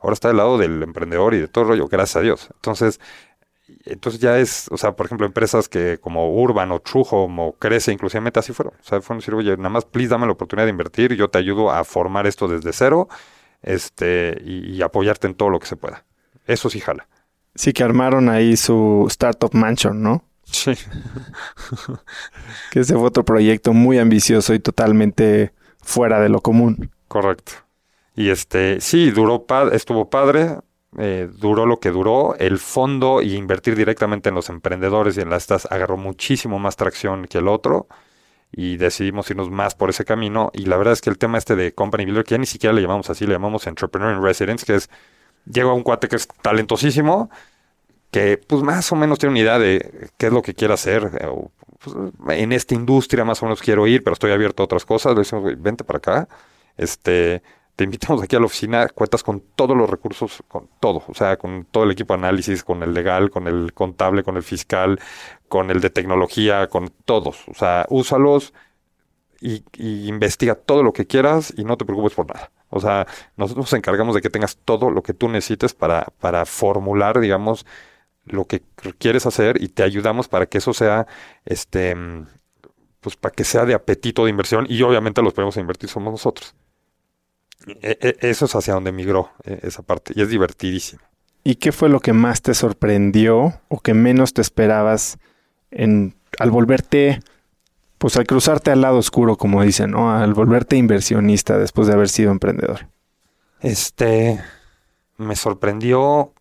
ahora está del lado del emprendedor y de todo el rollo, gracias a Dios. Entonces, entonces ya es, o sea, por ejemplo, empresas que como Urban o Trujo o Crece, inclusivamente así fueron. O sea, fueron decir, oye, nada más, please, dame la oportunidad de invertir y yo te ayudo a formar esto desde cero este, y, y apoyarte en todo lo que se pueda. Eso sí jala. Sí, que armaron ahí su Startup Mansion, ¿no? Sí. *laughs* que ese fue otro proyecto muy ambicioso y totalmente fuera de lo común. Correcto. Y este, sí, duró, estuvo padre, eh, duró lo que duró. El fondo y invertir directamente en los emprendedores y en las estas agarró muchísimo más tracción que el otro. Y decidimos irnos más por ese camino. Y la verdad es que el tema este de Company Builder, que ya ni siquiera le llamamos así, le llamamos Entrepreneur in Residence, que es, llega un cuate que es talentosísimo, que pues más o menos tiene una idea de qué es lo que quiere hacer. Eh, pues, en esta industria más o menos quiero ir, pero estoy abierto a otras cosas. Le decimos, vente para acá. Este, te invitamos aquí a la oficina, cuentas con todos los recursos, con todo, o sea, con todo el equipo de análisis, con el legal, con el contable, con el fiscal, con el de tecnología, con todos. O sea, úsalos y, investiga todo lo que quieras y no te preocupes por nada. O sea, nosotros nos encargamos de que tengas todo lo que tú necesites para, para formular, digamos, lo que quieres hacer y te ayudamos para que eso sea, este, pues para que sea de apetito de inversión y obviamente los podemos invertir somos nosotros. E, e, eso es hacia donde migró e, esa parte y es divertidísimo. ¿Y qué fue lo que más te sorprendió o que menos te esperabas en, al volverte, pues al cruzarte al lado oscuro, como dicen, ¿no? Al volverte inversionista después de haber sido emprendedor. Este, me sorprendió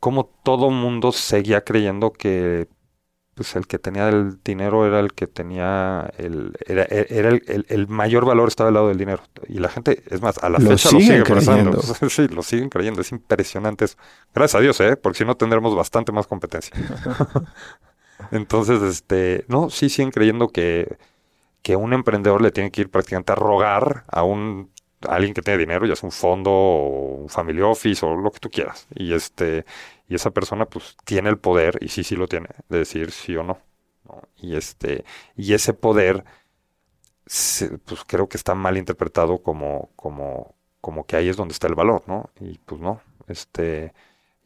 cómo todo mundo seguía creyendo que pues el que tenía el dinero era el que tenía el era, era el, el, mayor valor estaba al lado del dinero y la gente es más a la fecha lo sigue creyendo *laughs* sí lo siguen creyendo es impresionante eso. gracias a Dios eh porque si no tendremos bastante más competencia *laughs* entonces este no sí siguen creyendo que que un emprendedor le tiene que ir prácticamente a rogar a un alguien que tiene dinero, ya es un fondo o un family office o lo que tú quieras. Y este y esa persona pues tiene el poder y sí sí lo tiene de decir sí o no. Y este y ese poder pues creo que está mal interpretado como como como que ahí es donde está el valor, ¿no? Y pues no, este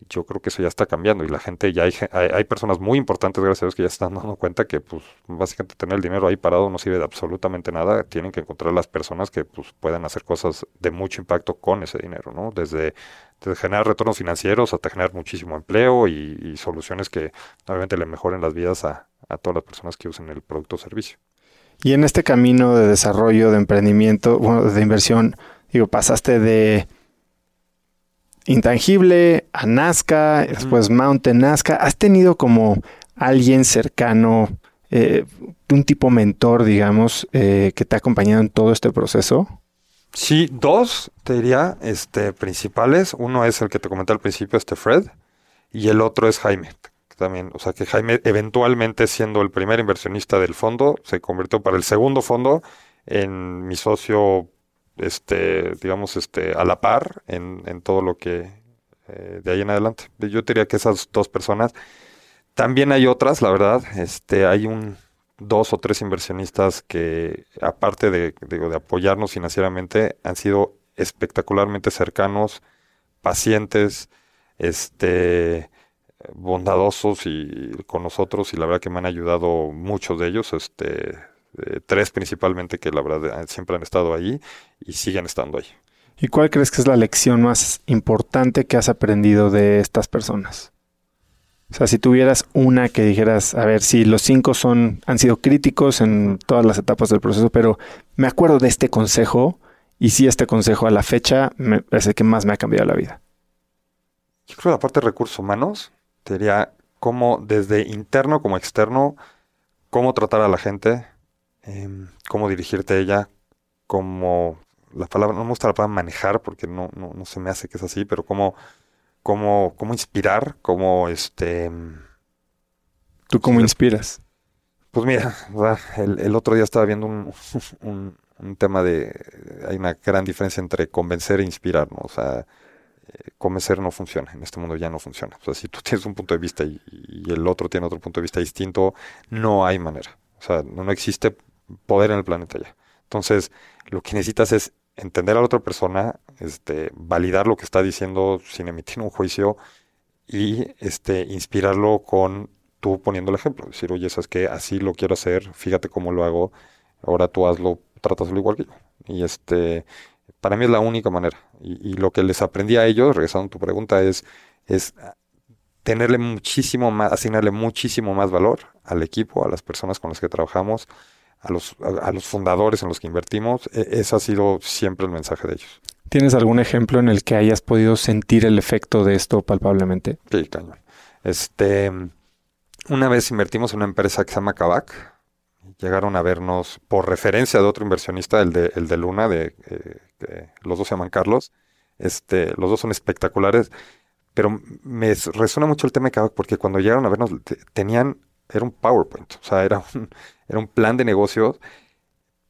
yo creo que eso ya está cambiando y la gente ya hay, hay, personas muy importantes, gracias a Dios, que ya están dando cuenta que pues básicamente tener el dinero ahí parado no sirve de absolutamente nada, tienen que encontrar las personas que pues puedan hacer cosas de mucho impacto con ese dinero, ¿no? Desde, generar retornos financieros hasta generar muchísimo empleo y, soluciones que obviamente le mejoren las vidas a, a todas las personas que usen el producto o servicio. Y en este camino de desarrollo, de emprendimiento, bueno, de inversión, digo, pasaste de Intangible, a Nazca, después Mountain Nazca. ¿Has tenido como alguien cercano, eh, un tipo mentor, digamos, eh, que te ha acompañado en todo este proceso? Sí, dos, te diría, este, principales. Uno es el que te comenté al principio, este Fred, y el otro es Jaime. También, o sea que Jaime, eventualmente siendo el primer inversionista del fondo, se convirtió para el segundo fondo en mi socio este, digamos, este, a la par en, todo lo que eh, de ahí en adelante. Yo diría que esas dos personas. También hay otras, la verdad. Este, hay un dos o tres inversionistas que, aparte de, de apoyarnos financieramente, han sido espectacularmente cercanos, pacientes, este, bondadosos y con nosotros y la verdad que me han ayudado muchos de ellos, este, eh, tres principalmente que la verdad siempre han estado ahí y siguen estando ahí. ¿Y cuál crees que es la lección más importante que has aprendido de estas personas? O sea, si tuvieras una que dijeras, a ver, si los cinco son, han sido críticos en todas las etapas del proceso, pero me acuerdo de este consejo y si este consejo a la fecha me, es el que más me ha cambiado la vida. Yo creo que la parte de recursos humanos te diría cómo desde interno como externo, cómo tratar a la gente, Em, cómo dirigirte a ella, cómo la palabra, no me gusta la palabra manejar porque no, no, no se me hace que es así, pero cómo, cómo, cómo inspirar, cómo este... Em, ¿Tú cómo inspiras? Pues mira, el, el, otro día estaba viendo un, *laughs* un, un, tema de... Hay una gran diferencia entre convencer e inspirar, ¿no? O sea, eh, convencer no funciona, en este mundo ya no funciona. O sea, si tú *laughs* tienes un punto de vista y, y el otro tiene otro punto de vista distinto, no hay manera. O sea, no, no existe poder en el planeta ya. Entonces, lo que necesitas es entender a la otra persona, este, validar lo que está diciendo sin emitir un juicio y este, inspirarlo con tú poniendo el ejemplo. Decir, oye, sabes que así lo quiero hacer, fíjate cómo lo hago, ahora tú hazlo, trátaselo igual que yo. Y este, para mí es la única manera. Y, lo que les aprendí a ellos, regresando a tu pregunta, es, es tenerle muchísimo más, asignarle muchísimo más valor al equipo, a las personas con las que trabajamos, a los, a, los fundadores en los que invertimos. E, ese ha sido siempre el mensaje de ellos. ¿Tienes algún ejemplo en el que hayas podido sentir el efecto de esto palpablemente? Sí, cañón. Este, una vez invertimos en una empresa que se llama Kavak. Llegaron a vernos por referencia de otro inversionista, el de, el de Luna, de, eh, los dos se llaman Carlos. Este, los dos son espectaculares, pero me resuena mucho el tema de Kavak porque cuando llegaron a vernos tenían era un PowerPoint, o sea, era un, *laughs* era un plan de negocios,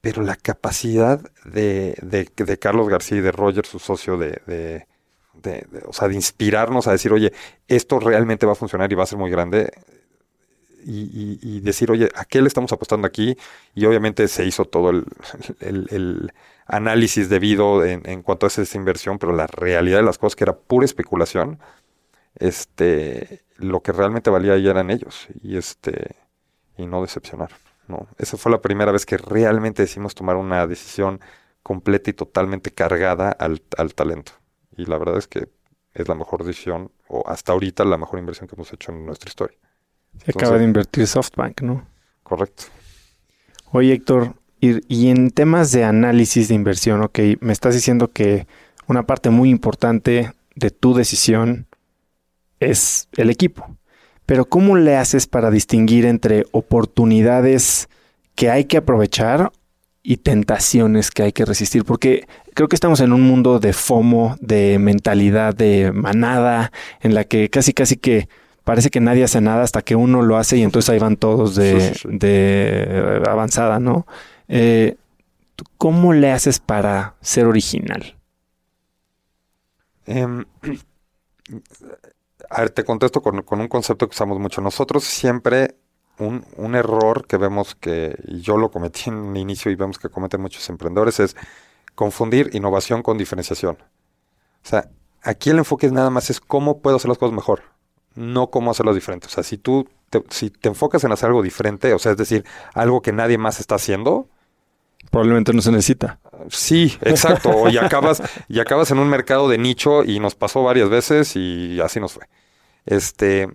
pero la capacidad de, de, Carlos García y de Roger, su socio, de, de, o sea, de inspirarnos a decir, oye, esto realmente va a funcionar y va a ser muy grande, y, decir, oye, ¿a qué le estamos apostando aquí? Y obviamente se hizo todo *laughs* el, el, análisis debido en, en, cuanto a esa inversión, pero la realidad de las cosas, que era pura especulación, este, lo que realmente valía ahí eran ellos y este y no decepcionar ¿no? Esa fue la primera vez que realmente decidimos tomar una decisión completa y totalmente cargada al, talento. Y la verdad es que es la mejor decisión, o hasta ahorita la mejor inversión que hemos hecho en nuestra historia. Se acaba de invertir SoftBank, ¿no? Correcto. Oye, Héctor, y, y, en temas de análisis de inversión, ok, me estás diciendo que una parte muy importante de tu decisión es el equipo. Pero ¿cómo le haces para distinguir entre oportunidades que hay que aprovechar y tentaciones que hay que resistir? Porque creo que estamos en un mundo de FOMO, de mentalidad de manada, en la que casi casi que parece que nadie hace nada hasta que uno lo hace y entonces ahí van todos de, de avanzada, ¿no? Eh, ¿Cómo le haces para ser original? Em, *clears throat* a ver, te contesto con, un concepto que usamos mucho. Nosotros siempre un, un, error que vemos que, y yo lo cometí en un inicio y vemos que cometen muchos emprendedores, es confundir innovación con diferenciación. O sea, aquí el enfoque es nada más es cómo puedo hacer las cosas mejor, no cómo hacerlas diferentes. O sea, si tú te, si te enfocas en hacer algo diferente, o sea, es decir, algo que nadie más está haciendo, Probablemente no se necesita. Sí, exacto. y acabas, y acabas en un mercado de nicho y nos pasó varias veces y así nos fue. Este,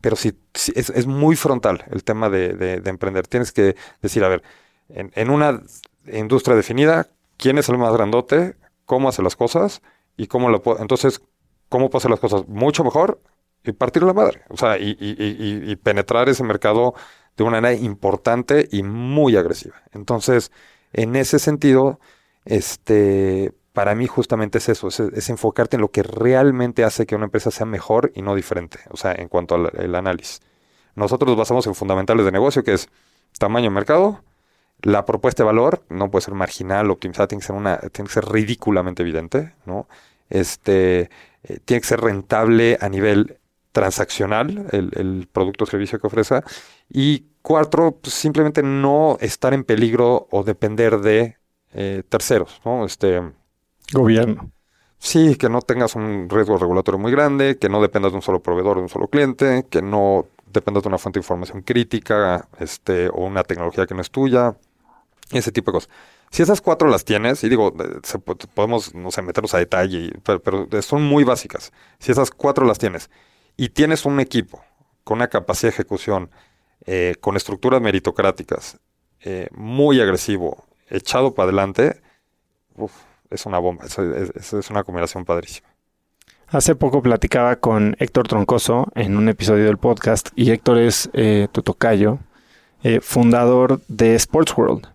pero sí, es, muy frontal el tema de, emprender. Tienes que decir, a ver, en, una industria definida, ¿quién es el más grandote? ¿Cómo hace las cosas? Y cómo lo. Entonces, ¿cómo puedo hacer las cosas mucho mejor? Y partir la madre. O sea, y penetrar ese mercado de una manera importante y muy agresiva. Entonces, en ese sentido, este, para mí justamente es eso, es, enfocarte en lo que realmente hace que una empresa sea mejor y no diferente, o sea, en cuanto al análisis. Nosotros nos basamos en fundamentales de negocio, que es tamaño de mercado, la propuesta de valor, no puede ser marginal, optimizada, tiene que ser, una, tiene que ser ridículamente evidente, ¿no? Este, eh, tiene que ser rentable a nivel transaccional, el, producto o servicio que ofrece, y cuatro, pues, simplemente no estar en peligro o depender de eh, terceros, ¿no? Este, Gobierno. Sí, que no tengas un riesgo regulatorio muy grande, que no dependas de un solo proveedor de un solo cliente, que no dependas de una fuente de información crítica este, o una tecnología que no es tuya, ese tipo de cosas. Si esas cuatro las tienes, y digo, se, podemos, no sé, meternos a detalle, pero, pero son muy básicas. Si esas cuatro las tienes y tienes un equipo con una capacidad de ejecución eh, con estructuras meritocráticas, eh, muy agresivo, echado para adelante, es una bomba. Es, es, una combinación padrísima. Hace poco platicaba con Héctor Troncoso en un episodio del podcast y Héctor es eh, Tutocayo, eh, fundador de Sports World.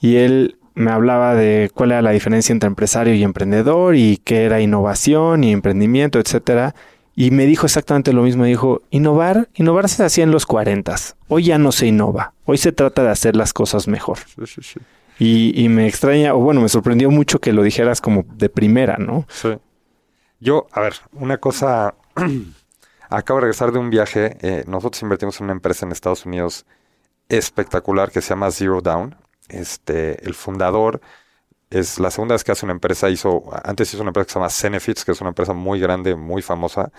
Y él me hablaba de cuál era la diferencia entre empresario y emprendedor y qué era innovación y emprendimiento, etcétera. Y me dijo exactamente lo mismo. Dijo, innovar, innovar se hacía en los 40. Hoy ya no se innova. Hoy se trata de hacer las cosas mejor. Y, y, me extraña, o bueno, me sorprendió mucho que lo dijeras como de primera, ¿no? Sí. Yo, a ver, una cosa... *clears throat* Acabo de regresar de un viaje. Eh, nosotros invertimos en una empresa en Estados Unidos espectacular que se llama Zero Down. Este, el fundador es la segunda vez que hace una empresa, hizo, antes hizo una empresa que se llama Cenefits, que es una empresa muy grande, muy famosa.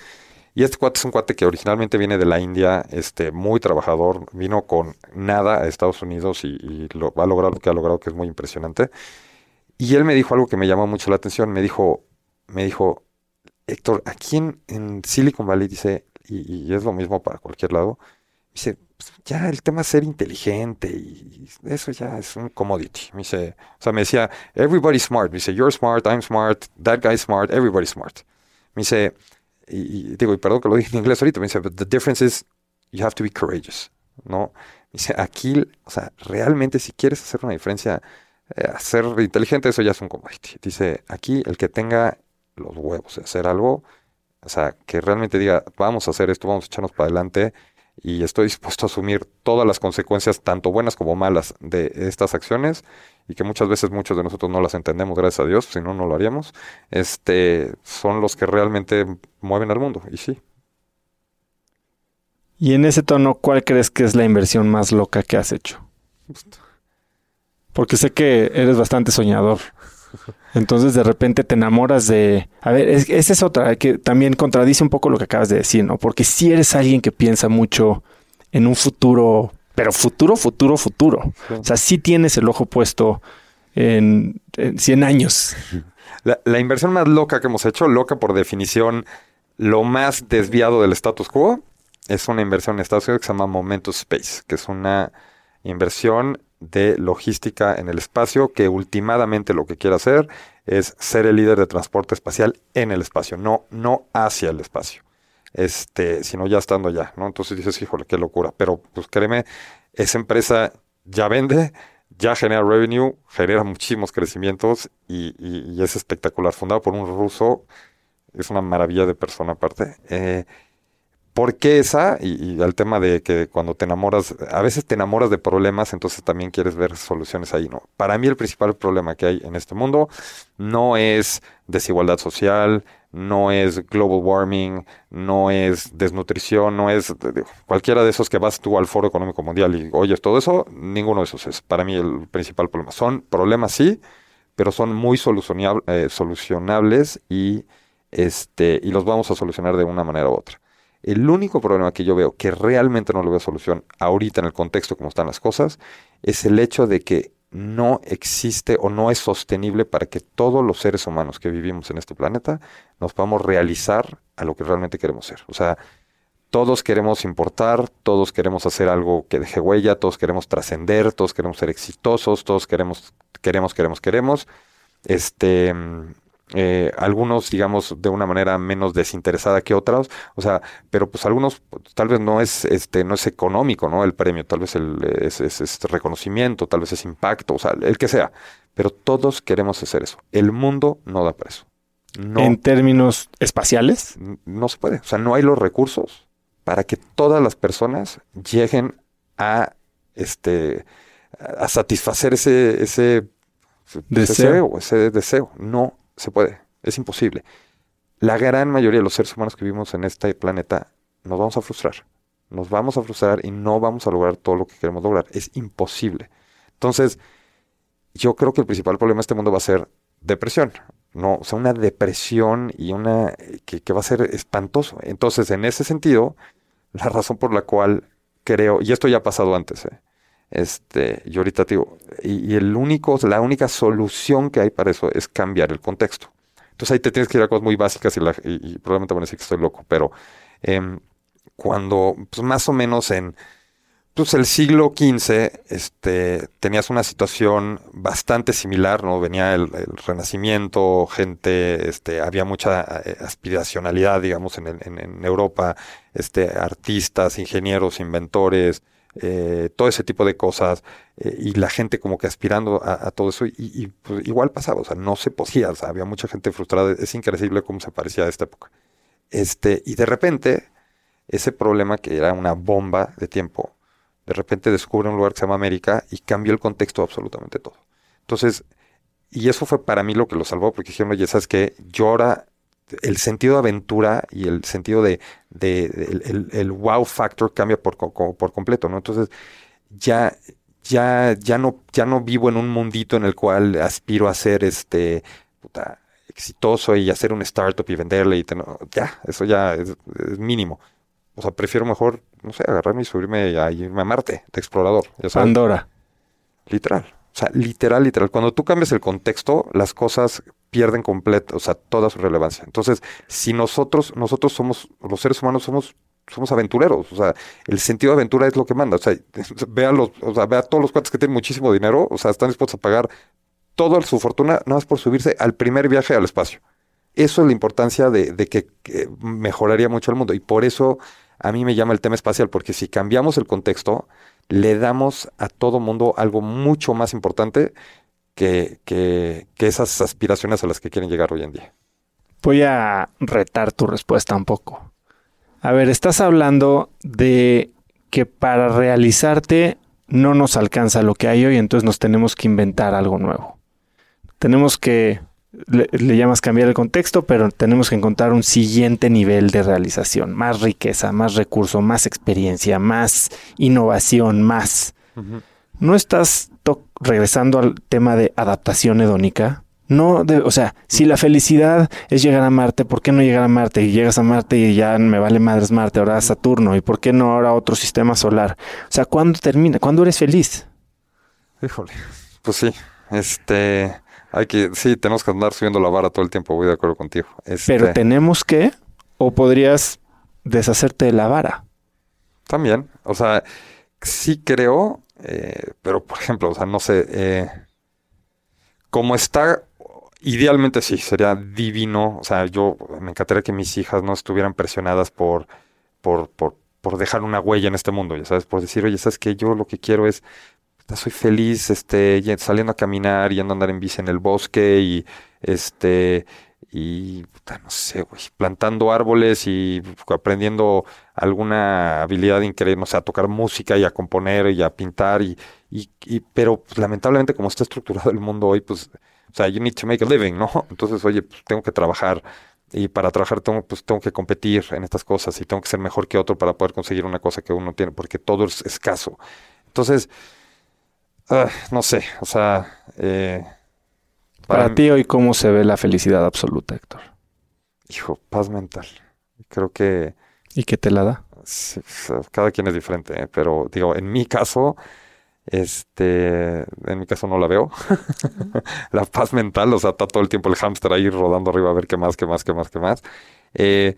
Y este cuate es un cuate que originalmente viene de la India, este, muy trabajador, vino con nada a Estados Unidos y, lo, ha logrado lo que ha logrado, que es muy impresionante. Y él me dijo algo que me llamó mucho la atención. Me dijo, me dijo, Héctor, aquí en, Silicon Valley dice, y, y, es lo mismo para cualquier lado, dice, ya el tema es ser inteligente y eso ya es un commodity. Me dice, o sea, me decía, everybody's smart. Me dice, you're smart, I'm smart, that guy's smart, everybody's smart. Me dice, y, digo, y perdón que lo dije en inglés ahorita, me dice, but the difference is you have to be courageous, ¿no? Dice, aquí, o sea, realmente si quieres hacer una diferencia, eh, ser inteligente, eso ya es un commodity. Dice, aquí el que tenga los huevos de hacer algo, o sea, que realmente diga, vamos a hacer esto, vamos a echarnos para adelante, y estoy *laughs* dispuesto a asumir todas las consecuencias, tanto buenas como malas, de estas acciones y que muchas veces muchos de nosotros no las entendemos, gracias a Dios, si no, no lo haríamos, este, son los que realmente mueven al mundo, y sí. Y en ese tono, ¿cuál crees que es la inversión más loca que has hecho? Porque sé que eres bastante soñador. Entonces de repente te enamoras de... A ver, esa es otra que también contradice un poco lo que acabas de decir, ¿no? Porque si eres alguien que piensa mucho en un futuro, pero futuro, futuro, futuro. O sea, sí tienes el ojo puesto en, 100 años. La, inversión más loca que hemos hecho, loca por definición, lo más desviado del status quo, es una inversión en Estados Unidos que se llama Momentus Space, que es una inversión de logística en el espacio que últimamente lo que quiere hacer es ser el líder de transporte espacial en el espacio, no, no hacia el espacio. este, sino ya estando allá, ¿no? Entonces dices, híjole, qué locura. Pero pues créeme, esa empresa ya vende, ya genera revenue, genera muchísimos crecimientos y, y- y es espectacular. Fundado por un ruso, es una maravilla de persona aparte. Eh, ¿Por qué esa? Y, al tema de que cuando te enamoras, a veces te enamoras de problemas, entonces también quieres ver soluciones ahí, ¿no? Para mí el principal problema que hay en este mundo no es desigualdad social, no es global warming, no es desnutrición, no es cualquiera de esos que vas tú al Foro Económico Mundial y oyes todo eso, ninguno de esos es para mí el principal problema. Son problemas sí, pero son muy eh, solucionables y, este, y los vamos a solucionar de una manera u otra. El único problema que yo veo que realmente no le veo solución ahorita en el contexto como están las cosas es el hecho de que no existe o no es sostenible para que todos los seres humanos que vivimos en este planeta nos podamos realizar a lo que realmente queremos ser. O sea, todos queremos importar, todos queremos hacer algo que deje huella, todos queremos trascender, todos queremos ser exitosos, todos queremos, queremos, queremos, queremos. Este, mm, eh, algunos, digamos, de una manera menos desinteresada que otros, o sea, pero pues algunos pues, tal vez no es, este, no es económico, ¿no? El premio, tal vez el, es, es- es reconocimiento, tal vez es impacto, o sea, el que sea, pero todos queremos hacer eso. El mundo no da para eso. No, En términos espaciales, no se puede. O sea, no hay los recursos para que todas las personas lleguen a este a satisfacer ese, ese Deseo. deseo, ese deseo. No se puede. Es imposible. La gran mayoría de los seres humanos que vivimos en este planeta nos vamos a frustrar. Nos vamos a frustrar y no vamos a lograr todo lo que queremos lograr. Es imposible. Entonces, yo creo que el principal problema de este mundo va a ser depresión. No, o sea, una depresión y una eh, que, va a ser espantoso. Entonces, en ese sentido, la razón por la cual creo, y esto ya ha pasado antes, ¿eh? Este, yo ahorita te digo, y, y el único, la única solución que hay para eso es cambiar el contexto. Entonces ahí te tienes que ir a cosas muy básicas y, la- y- y probablemente van a decir que estoy loco, pero em, cuando, pues más o menos en pues el siglo XV, este, tenías una situación bastante similar, ¿no? Venía el, Renacimiento, gente, este, había mucha eh, aspiracionalidad, digamos, en, en Europa, este, artistas, ingenieros, inventores, eh, todo ese tipo de cosas, eh, y la gente como que aspirando a, todo eso, y, pues, igual pasaba, o sea, no se podía, o sea, había mucha gente frustrada, es increíble cómo se parecía a esta época. Este, y de repente, ese problema que era una bomba de tiempo, de repente descubre un lugar que se llama América y cambió el contexto absolutamente todo. Entonces, y eso fue para mí lo que lo salvó, porque dijeron, oye, ¿sabes qué? Yo ahora, el sentido de aventura y el sentido de, de- de- el, wow factor cambia por, co- co- por completo, ¿no? Entonces, ya, ya, ya no, ya no vivo en un mundito en el cual aspiro a ser este, puta, exitoso y hacer un startup y venderle y ya, eso ya es, es mínimo. O sea, prefiero mejor, no sé, agarrarme y subirme a irme a Marte de explorador. Ya sabes, Pandora. literal. O sea, literal, literal. Cuando tú cambias el contexto, las cosas pierden completo, o sea, toda su relevancia. Entonces, si nosotros, nosotros somos, los seres humanos somos, somos aventureros. O sea, el sentido de aventura es lo que manda. O sea, *laughs* vea los, o sea, vea todos los cuates que tienen muchísimo dinero, o sea, están dispuestos a pagar toda su fortuna nada más por subirse al primer viaje al espacio. Eso es la importancia de, de que mejoraría mucho el mundo. Y por eso a mí me llama el tema espacial, porque si cambiamos el contexto, le damos a todo mundo algo mucho más importante que, que, que esas aspiraciones a las que quieren llegar hoy en día. Voy a retar tu respuesta un poco. A ver, estás hablando de que para realizarte no nos alcanza lo que hay hoy, entonces nos tenemos que inventar algo nuevo. Tenemos que, le, le llamas cambiar el contexto, pero tenemos que encontrar un siguiente nivel de realización, más riqueza, más recurso, más experiencia, más innovación, más. ¿No estás regresando al tema de adaptación hedónica? No, de- o sea, si la felicidad es llegar a Marte, ¿por qué no llegar a Marte? Y llegas a Marte y ya me vale madres Marte, ahora Saturno, ¿y por qué no ahora otro sistema solar? O sea, ¿cuándo termina? ¿Cuándo eres feliz? Híjole. Pues sí, este, hay que, sí, tenemos que andar subiendo la vara todo el tiempo, voy de acuerdo contigo. Este, Pero tenemos que, o podrías deshacerte de la vara. También, o sea, sí creo, eh, pero por ejemplo, o sea, no sé, eh, como está Idealmente sí, sería divino. O sea, yo me encantaría que mis hijas no estuvieran presionadas por, por, por, por dejar una huella en este mundo, ya sabes, por decir, oye, sabes que yo lo que quiero es, soy feliz, este, saliendo a caminar, yendo a andar en bici en el bosque y, este, y, no sé, güey, plantando árboles y aprendiendo alguna habilidad increíble, no sé, a tocar música y a componer y a pintar y, y, pero pues, lamentablemente como está estructurado el mundo hoy, pues o sea, you need to make a living, ¿no? *laughs* Entonces, oye, pues tengo que trabajar y para trabajar tengo, pues, tengo que competir en estas cosas y tengo que ser mejor que otro para poder conseguir una cosa que uno tiene, porque todo es escaso. Entonces, ah, no sé, o sea... Eh, para, ti hoy, ¿cómo se ve la felicidad absoluta, Héctor? Hijo, paz mental. Creo que... ¿Y qué te la da? cada quien es diferente, ¿eh? pero digo, en mi caso este, en mi caso no la veo. *laughs* la paz mental, o sea, está todo el tiempo el hámster ahí rodando arriba a ver qué más, qué más, qué más, qué más. Eh,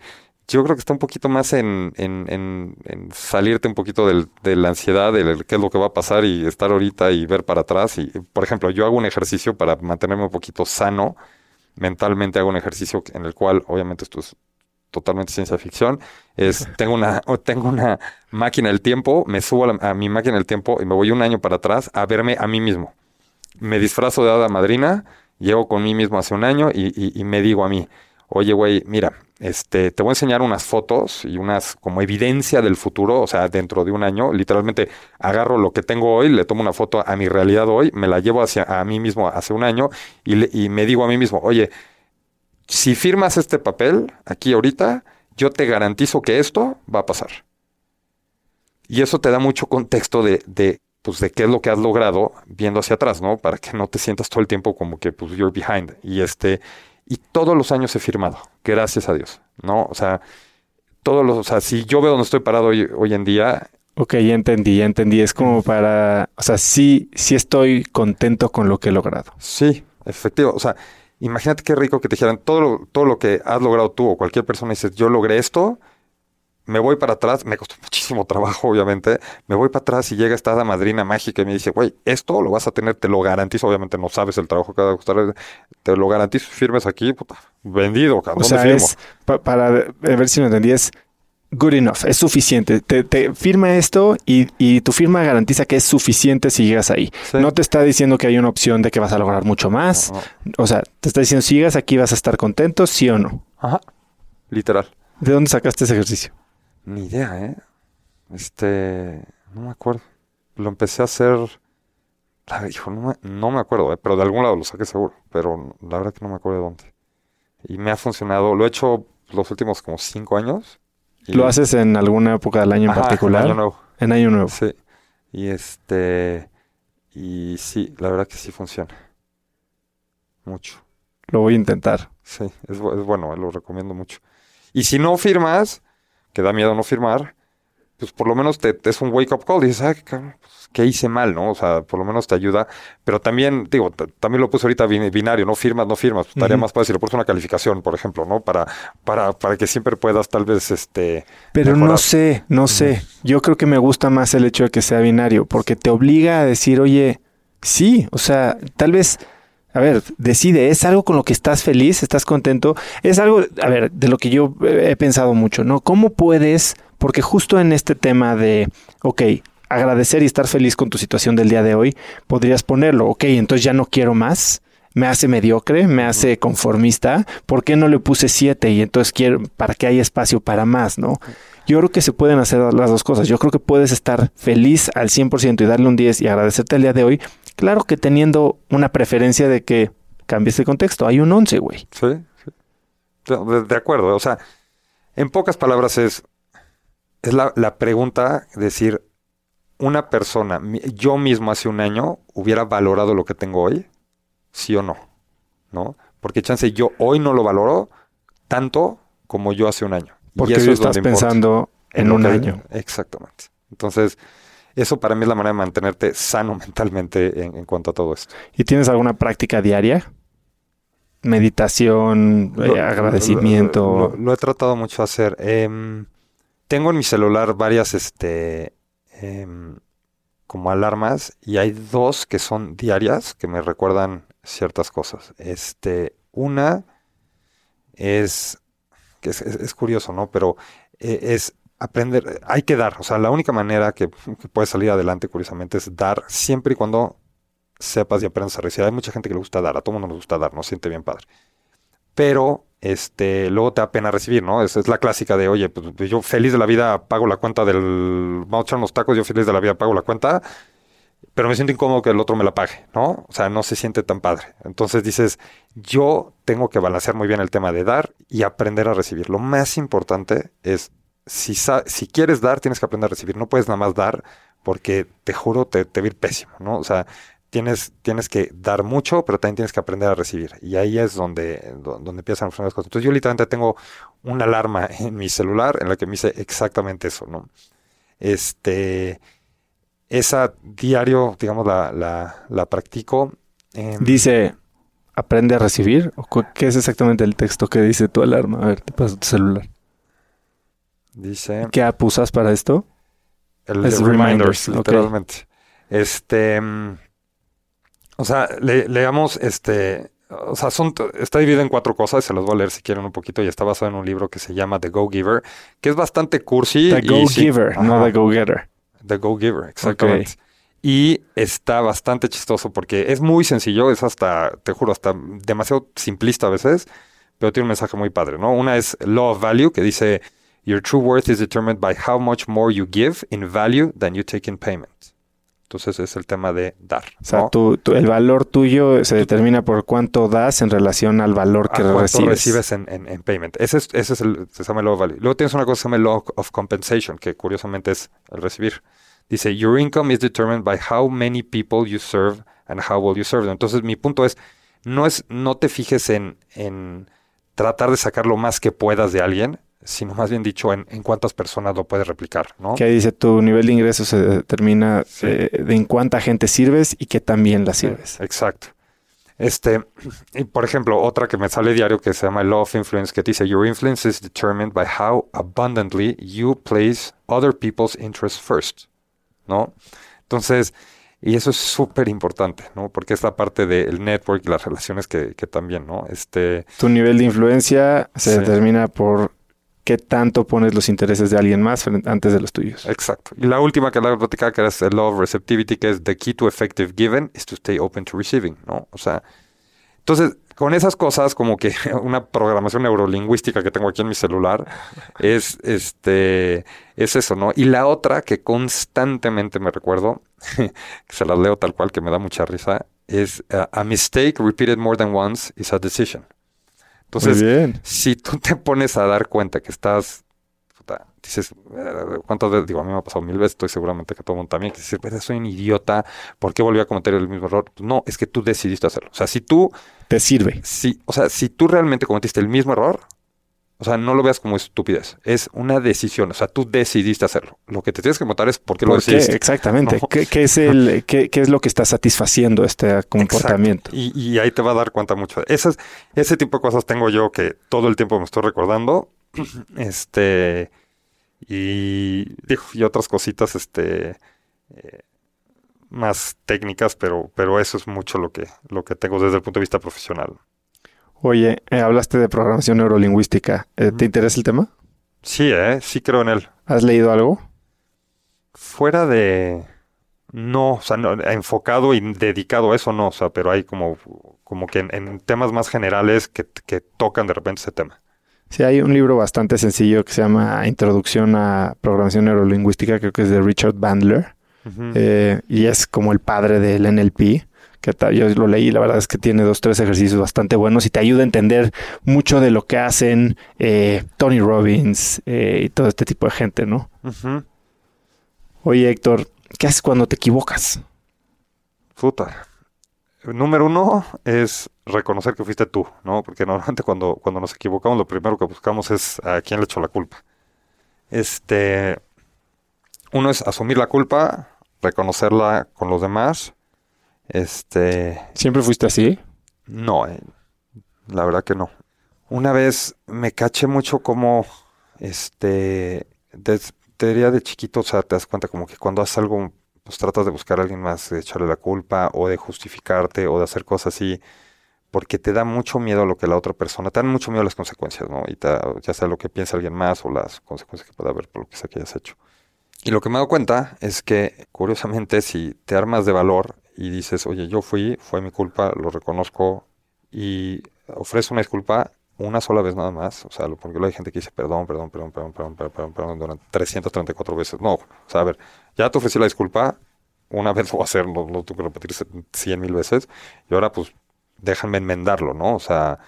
yo creo que está un poquito más en, en, en, salirte un poquito del, de la ansiedad, de qué es lo que va a pasar y estar ahorita y ver para atrás. Y, por ejemplo, yo hago un ejercicio para mantenerme un poquito sano. Mentalmente hago un ejercicio en el cual, obviamente, esto es totalmente ciencia ficción, es *laughs* tengo una, *laughs* tengo una máquina del tiempo, me subo a, mi máquina del tiempo y me voy un año para atrás a verme a mí mismo. Me disfrazo de hada madrina, llego con mí mismo hace un año y, me digo a mí, oye, güey, mira, este, te voy a enseñar unas fotos y unas como evidencia del futuro, o sea, dentro de un año, literalmente agarro lo que tengo hoy, le tomo una foto a mi realidad hoy, me la llevo hacia a mí mismo hace un año y, me digo a mí mismo, oye, si firmas este papel aquí ahorita, yo te garantizo que esto va a pasar. Y eso te da mucho contexto de, pues, de qué es lo que has logrado viendo hacia atrás, ¿no? Para que no te sientas todo el tiempo como que, pues, you're behind. Y este, y todos los años he firmado, gracias a Dios, ¿no? O sea, todos los, o sea, si yo veo donde estoy parado hoy, hoy en día. Ok, ya entendí, ya entendí. Es como para, o sea, sí, sí estoy contento con lo que he logrado. Sí, efectivo. O sea, Imagínate qué rico que te dijeran todo lo, todo lo que has logrado tú o cualquier persona y dices, yo logré esto, me voy para atrás, me costó *laughs* muchísimo trabajo, obviamente, me voy para atrás y llega esta hada madrina mágica y me dice, güey, esto lo vas a tener, te lo garantizo, obviamente no sabes el trabajo que va a costar, te lo garantizo, firmes aquí, puta, vendido, cabrón. O sea, es, para ver si me entendí, es good enough, es suficiente. Te, firma esto y, tu firma garantiza que es suficiente si llegas ahí. No te está diciendo que hay una opción de que vas a lograr mucho más. O sea, te está diciendo si llegas aquí vas a estar contento, sí o no. Ajá. Literal. ¿De dónde sacaste ese ejercicio? Ni idea, ¿eh? Este, no me acuerdo. Lo empecé a hacer... Hijo, no me, no me acuerdo, ¿eh? pero de algún lado lo saqué seguro. Pero la verdad que no me acuerdo de dónde. Y me ha funcionado. Lo he hecho los últimos como cinco años ¿Lo haces en alguna época del año en particular? En Año Nuevo. En Año Nuevo. Sí. Y este. Y sí, la verdad que sí funciona. Mucho. Lo voy a intentar. Sí, es, es bueno, lo recomiendo mucho. Y si no firmas, que da miedo no firmar, pues por lo menos te, es un wake up call. Dices, ay, pues, ¿qué hice mal, no? O sea, por lo menos te ayuda. Pero también, digo, también lo puse ahorita binario, no firmas, no firmas. Pues, estaría más fácil le pones una calificación, por ejemplo, ¿no? Para, para, para que siempre puedas tal vez, este... Pero no sé, no sé. Yo creo que me gusta más el hecho de que sea binario, porque te obliga a decir, oye, sí, o sea, tal vez... A ver, decide, ¿es algo con lo que estás feliz, estás contento? Es algo, a ver, de lo que yo he pensado mucho, ¿no? ¿Cómo puedes porque justo en este tema de, ok, agradecer y estar feliz con tu situación del día de hoy, podrías ponerlo, ok, entonces ya no quiero más, me hace mediocre, me hace conformista, ¿por qué no le puse siete y entonces quiero, para que haya espacio para más, ¿no? Yo creo que se pueden hacer las dos cosas. Yo creo que puedes estar feliz al 100% y darle un 10 y agradecerte el día de hoy. Claro que teniendo una preferencia de que cambies de contexto. Hay un 11, güey. Sí, sí. de acuerdo. O sea, en pocas palabras es, es la, la pregunta, decir, una persona, yo mismo hace un año, hubiera valorado lo que tengo hoy, sí o no, ¿no? Porque chance yo hoy no lo valoro tanto como yo hace un año. Porque eso estás pensando en, un año. Exactamente. Entonces, eso para mí es la manera de mantenerte sano *laughs* mentalmente en, cuanto a todo esto. ¿Y tienes alguna práctica diaria? Meditación, eh, agradecimiento. Lo, he tratado mucho de hacer. Eh, tengo en mi celular varias, este, em, como alarmas y hay dos que son diarias, que me recuerdan ciertas cosas. Este, una es, que es, es- es curioso, ¿no? Pero eh, es aprender, hay que dar, o sea, la única manera que, que puedes salir adelante, curiosamente, es dar siempre y cuando sepas y aprendas a recibir. Hay mucha gente que le gusta dar, a todo mundo nos gusta dar, no siente bien padre. Pero este, luego te da pena recibir, ¿no? Esa es la clásica de, oye, pues yo feliz de la vida pago la cuenta del... Vamos a echar unos tacos, yo feliz de la vida pago la cuenta, pero me siento incómodo que el otro me la pague, ¿no? O sea, no se siente tan padre. Entonces dices, yo tengo que balancear muy bien el tema de dar y aprender a recibir. Lo más importante es, si, si quieres dar, tienes que aprender a recibir. No puedes nada más dar porque te juro, te, te pésimo, ¿no? O sea, tienes, tienes que dar mucho, pero también tienes que aprender a recibir. Y ahí es donde, do- donde empiezan las cosas. Entonces yo literalmente tengo una alarma *laughs* en mi celular en la que me dice exactamente eso, ¿no? Este, esa diario, digamos, la, la, la practico. Dice, aprende a recibir. ¿O ¿Qué es exactamente el texto que dice tu alarma? A ver, te paso tu celular. Dice ¿Qué app usas para esto? el Es reminders, literalmente. Este, mm, o sea, le- leamos este, o sea, son, está dividido en cuatro cosas, se los voy a leer si quieren un poquito y está basado en un libro que se llama The Go Giver, que es bastante cursi. The Go sí- Giver, no. The Go Getter. The Go Giver, exactamente. Y está bastante chistoso porque es muy sencillo, es hasta, te juro, hasta demasiado simplista a veces, pero tiene un mensaje muy padre, ¿no? Una es Law of Value, que dice, Your true worth is determined by how much more you give in value than you take in payment. Entonces es el tema de dar. O sea, ¿no? tu- tu- el valor tuyo se determina por cuánto das en relación al valor que a cuánto recibes. recibes en, en- en payment. Ese es, ese es el, se llama Law of Value. Luego tienes una cosa que se llama Law of Compensation, que curiosamente es el recibir. Dice, your income is determined by how many people you serve and how well you serve them. Entonces, mi punto es, no es, no te fijes en, en tratar de sacar lo más que puedas de alguien, sino más bien dicho, en, en cuántas personas lo puedes replicar, ¿no? Que dice tu nivel de ingreso se determina Sí. eh, de en cuánta gente sirves y que también la sirves. Exacto. Este, y por ejemplo, otra que me sale diario que se llama Law of Influence, que dice, Your influence is determined by how abundantly you place other people's interests first, ¿no? Entonces, y eso es súper importante, ¿no? Porque es la parte del network y las relaciones que, que también, ¿no? Este, Tu nivel de influencia se Sí. determina por qué tanto pones los intereses de alguien más antes de los tuyos. exacto. Y la última que la platicar, que es el of Receptivity, que es The key to effective giving is to stay open to receiving, ¿no? O sea, entonces, con esas cosas, como que *laughs* una programación neurolingüística que tengo aquí en mi celular, es este, es eso, ¿no? Y la otra que constantemente me recuerdo, *laughs* que se las leo tal cual, que me da mucha risa, es a mistake repeated more than once is a decision. Entonces, bien. si tú te pones a dar cuenta que estás, puta, dices, eh, ¿cuántas veces? Digo, a mí me ha pasado mil veces, estoy seguramente que a todo el mundo también, que dices, "Pero soy un idiota, ¿por qué volví a cometer el mismo error? No, es que tú decidiste hacerlo. O sea, si tú, Te sirve. si, o sea, si tú realmente cometiste el mismo error, o sea, no lo veas como estupidez, es una decisión, o sea, tú decidiste hacerlo. Lo que te tienes que preguntar es por qué lo decidiste. Exactamente. No. ¿Qué, qué es *laughs* el, qué, qué es lo que está satisfaciendo este comportamiento? Y, y ahí te va a dar cuenta mucho. Esas, ese tipo de cosas tengo yo que todo el tiempo me estoy recordando. *clears throat* Este. Y otras cositas, este. eh, más técnicas, pero, pero eso es mucho lo que, lo que tengo desde el punto de vista profesional. Oye, eh, hablaste de programación neurolingüística. Eh. ¿Te interesa el tema? Sí, ¿eh? Sí creo en él. ¿Has leído algo? Fuera de... No, o sea, no, enfocado y dedicado a eso no, o sea, pero hay como, como que en, en temas más generales que, que tocan de repente ese tema. Sí, hay un libro bastante sencillo que se llama Introducción a Programación Neurolingüística, creo que es de Richard Bandler, eh, y es como el padre del NLP, que yo lo leí, la verdad es que tiene dos, tres ejercicios bastante buenos y te ayuda a entender mucho de lo que hacen eh, Tony Robbins eh, y todo este tipo de gente, ¿no? Oye, Héctor, ¿qué haces cuando te equivocas? Puta. Número uno es reconocer que fuiste tú, ¿no? Porque normalmente cuando, cuando nos equivocamos, lo primero que buscamos es a quién le echó la culpa. Este. Uno es asumir la culpa, reconocerla con los demás. Este. ¿Siempre fuiste así? No, eh, la verdad que no. Una vez me caché mucho como, este, des- te diría de chiquito, o sea, te das cuenta como que cuando haces algo pues tratas de buscar a alguien más, de echarle la culpa o de justificarte o de hacer cosas así, porque te da mucho miedo lo que la otra persona, te dan mucho miedo las consecuencias, ¿no? Y ya sea lo que piensa alguien más o las consecuencias que pueda haber por lo que sea que hayas hecho. Y lo que me he dado cuenta es que, curiosamente, si te armas de valor y dices, oye, yo fui, fue mi culpa, lo reconozco y ofreces una disculpa una sola vez nada más, o sea, porque hay gente que dice perdón, perdón, perdón, perdón, perdón, perdón, perdón, durante 334 veces. No, o sea, a ver, ya te ofrecí la disculpa, una vez *laughs* lo voy a hacer, no, no tuve que repetir 100 mil veces, y ahora pues déjame enmendarlo, ¿no? O sea,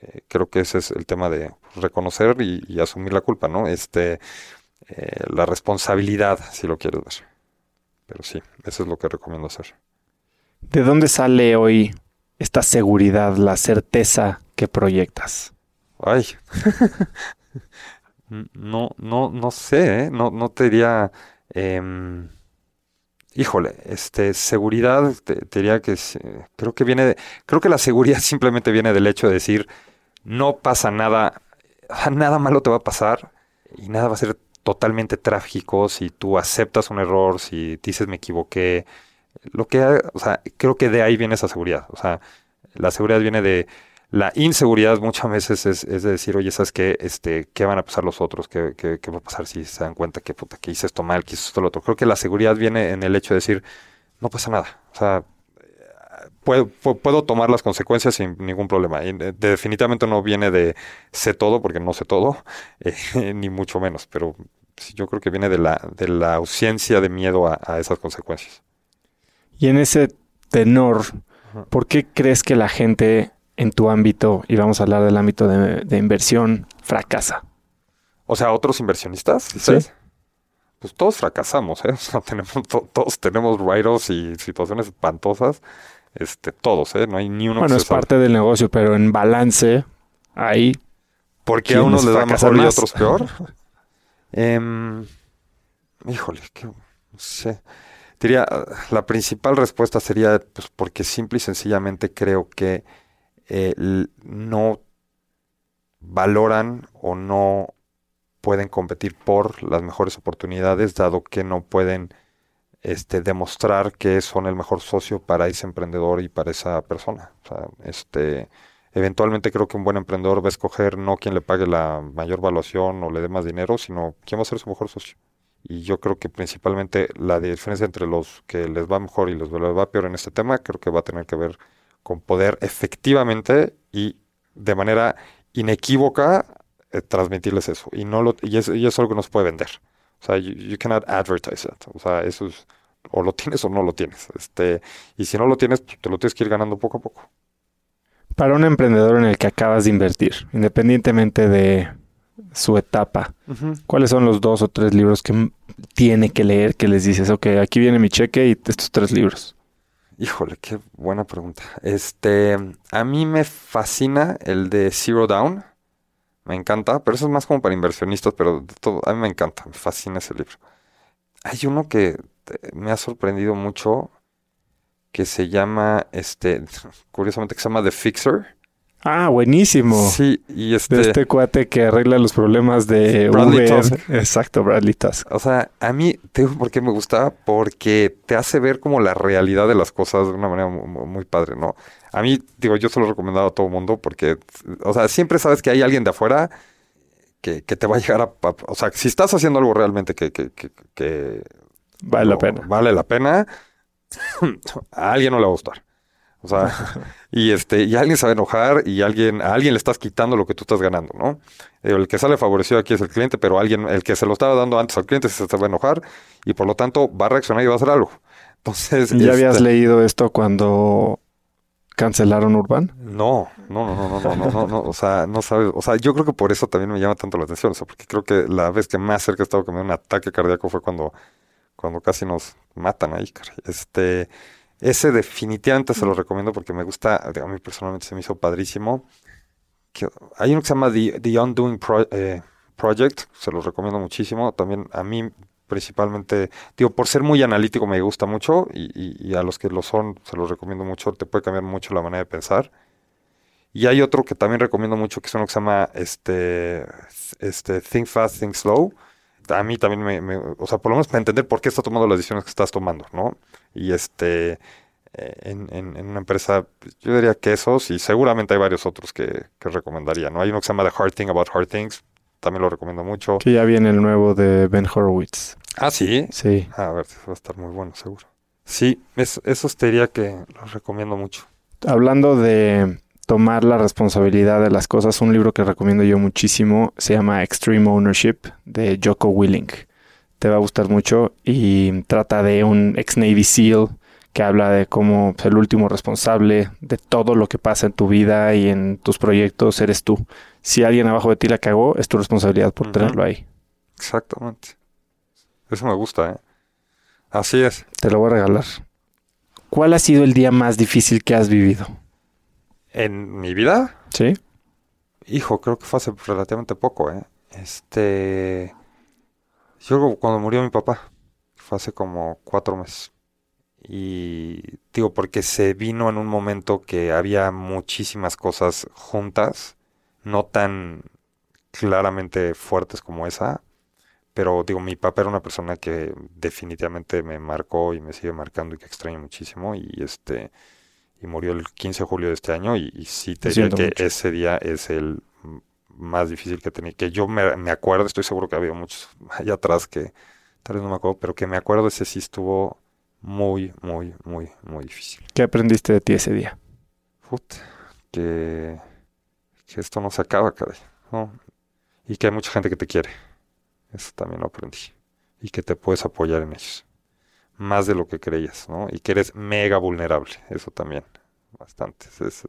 eh, creo que ese es el tema de reconocer y, asumir la culpa, ¿no? Este, eh, la responsabilidad, si lo quieres ver. Pero sí, eso es lo que recomiendo hacer. ¿De dónde sale hoy esta seguridad, la certeza que proyectas? Ay, *laughs* no, no, no sé, ¿eh? no, no te diría... Em, Híjole, este, seguridad, te, diría que creo que viene, de, creo que la seguridad *laughs* simplemente viene del hecho de decir, no pasa nada, nada malo te va a pasar y nada va a ser totalmente trágico si tú aceptas un error, si dices me equivoqué, lo que, o sea, creo que de ahí viene esa seguridad, o sea, la seguridad viene de, la inseguridad muchas veces es, de decir, oye, ¿sabes qué? Este, ¿Qué van a pasar los otros? ¿Qué, va a pasar si se dan cuenta que, puta, que hice esto mal, que hice esto lo otro? Creo que la seguridad viene en el hecho de decir, no pasa nada. O sea, puedo, puedo tomar las consecuencias sin ningún problema. Eh, definitivamente no viene de sé todo, porque no sé todo, *laughs* eh, ni mucho menos. Pero yo creo que viene de la, de la ausencia de miedo a esas consecuencias. Y en ese tenor, ¿por qué crees que la gente en tu ámbito, y vamos a hablar del ámbito de, inversión, fracasa? O sea, otros inversionistas, ¿sí? Pues todos fracasamos, ¿eh? *laughs* tenemos, todos tenemos write y situaciones espantosas. Este, todos, ¿eh? No hay ni uno Bueno, es parte del negocio, pero en balance, ahí. ¿Por qué a unos les da mejor y a otros peor? *laughs* Em, híjole, que, no sé. La principal respuesta sería, pues, porque simple y sencillamente creo que eh, no valoran o no pueden competir por las mejores oportunidades, dado que no pueden este, demostrar que son el mejor socio para ese emprendedor y para esa persona. este, eventualmente creo que un buen emprendedor va a escoger no quien le pague la mayor valuación o le dé más dinero, sino quién va a ser su mejor socio. Y yo creo que principalmente la diferencia entre los que les va mejor y los que les va peor en este tema, creo que va a tener que ver con poder efectivamente y de manera inequívoca eh, transmitirles eso. Y, no lo, y, es, es algo que no se puede vender. O sea, you, cannot advertise that. O sea, eso es, o lo tienes o no lo tienes. Este, y si no lo tienes, pues, te lo tienes que ir ganando poco a poco. Para un emprendedor en el que acabas de invertir, independientemente de su etapa, ¿cuáles son los dos o tres libros que tiene que leer que les dices, ok, aquí viene mi cheque y estos tres libros? Híjole, qué buena pregunta. Este, a mí me fascina el de Zero Down. Me encanta, pero eso es más como para inversionistas, pero todo, a mí me encanta, me fascina ese libro. Hay uno que eh, me ha sorprendido mucho que se llama, este, *laughs* curiosamente que se llama The Fixer. Ah, buenísimo. Sí, y este... De este cuate que arregla los problemas de Bradley Uber. Exacto, Bradley Tusk. O sea, a mí, te digo por qué me gusta, porque te hace ver como la realidad de las cosas de una manera muy, padre, ¿no? A mí, digo, yo se lo he recomendado a todo el mundo porque, o sea, siempre sabes que hay alguien de afuera que, te va a llegar a... O sea, si estás haciendo algo realmente que... que, vale la pena. Vale la pena, *clears throat* a alguien no le va a gustar. O sea, y este, y alguien se va a enojar y alguien, a alguien le estás quitando lo que tú estás ganando, ¿no? El que sale favorecido aquí es el cliente, pero alguien, el que se lo estaba dando antes al cliente se, va a enojar y por lo tanto va a reaccionar y va a hacer algo. *laughs* Entonces. ¿Ya habías este leído esto cuando cancelaron Urban? No, no, no, no, no, no, no, no, o sea, no sabes, o sea, yo creo que por eso también me llama tanto la atención, o sea, porque creo que la vez que más cerca he estado con un ataque cardíaco fue cuando, cuando casi nos matan ahí, este, ese definitivamente se lo recomiendo porque me gusta, a mí personalmente se me hizo padrísimo. hay uno que se llama The, Undoing eh, Project, se lo recomiendo muchísimo. También a mí principalmente, digo, por ser muy analítico me gusta mucho y, a los que lo son se los recomiendo mucho, te puede cambiar mucho la manera de pensar. Y hay otro que también recomiendo mucho que es uno que se llama este, este Think Fast, Think Slow. A mí también me, me- o sea, por lo menos para entender por qué estás tomando las decisiones que estás tomando, ¿no? Y este, eh, en, en- en una empresa, pues, yo diría que esos y seguramente hay varios otros que, que recomendaría, ¿no? Hay uno que se llama The Hard Thing About Hard Things, también lo recomiendo mucho. Que ya viene el nuevo de Ben Horowitz. Ah, sí. Sí. A ver, va a estar muy bueno, seguro. Sí, es- esos te diría que los recomiendo mucho. Hablando de tomar la responsabilidad de las cosas, un libro que recomiendo yo muchísimo se llama Extreme Ownership de Joko Willing. Te va a gustar mucho y trata de un ex Navy SEAL que habla de cómo el último responsable de todo lo que pasa en tu vida y en tus proyectos eres tú. Si alguien abajo de ti la cagó, es tu responsabilidad por tenerlo ahí. Exactamente. Eso me gusta, ¿eh? Así es. Te lo voy a regalar. ¿Cuál ha sido el día más difícil que has vivido? En mi vida, ¿Sí? hijo, creo que fue hace relativamente poco, ¿eh? Este... Yo cuando murió mi papá, fue hace como cuatro meses. Y digo, porque se vino en un momento que había muchísimas cosas juntas, no tan claramente fuertes como esa, pero digo, mi papá era una persona que definitivamente me marcó y me sigue marcando y que extraño muchísimo y este y murió el 15 de julio de este año y, y sí te diría que mucho. ese día es el más difícil que tenía, que yo me, me acuerdo, estoy seguro que había muchos *laughs* allá atrás que tal vez no me acuerdo, pero que me acuerdo ese sí estuvo muy, muy, muy, muy difícil. ¿Qué aprendiste de ti ese día? Puta, que, que esto no se acaba, caray, ¿no? Y que hay mucha gente que te quiere. Eso también lo aprendí. Y que te puedes apoyar en ellos. Más de lo que creías, ¿no? Y que eres mega vulnerable. Eso también. Bastante. Es,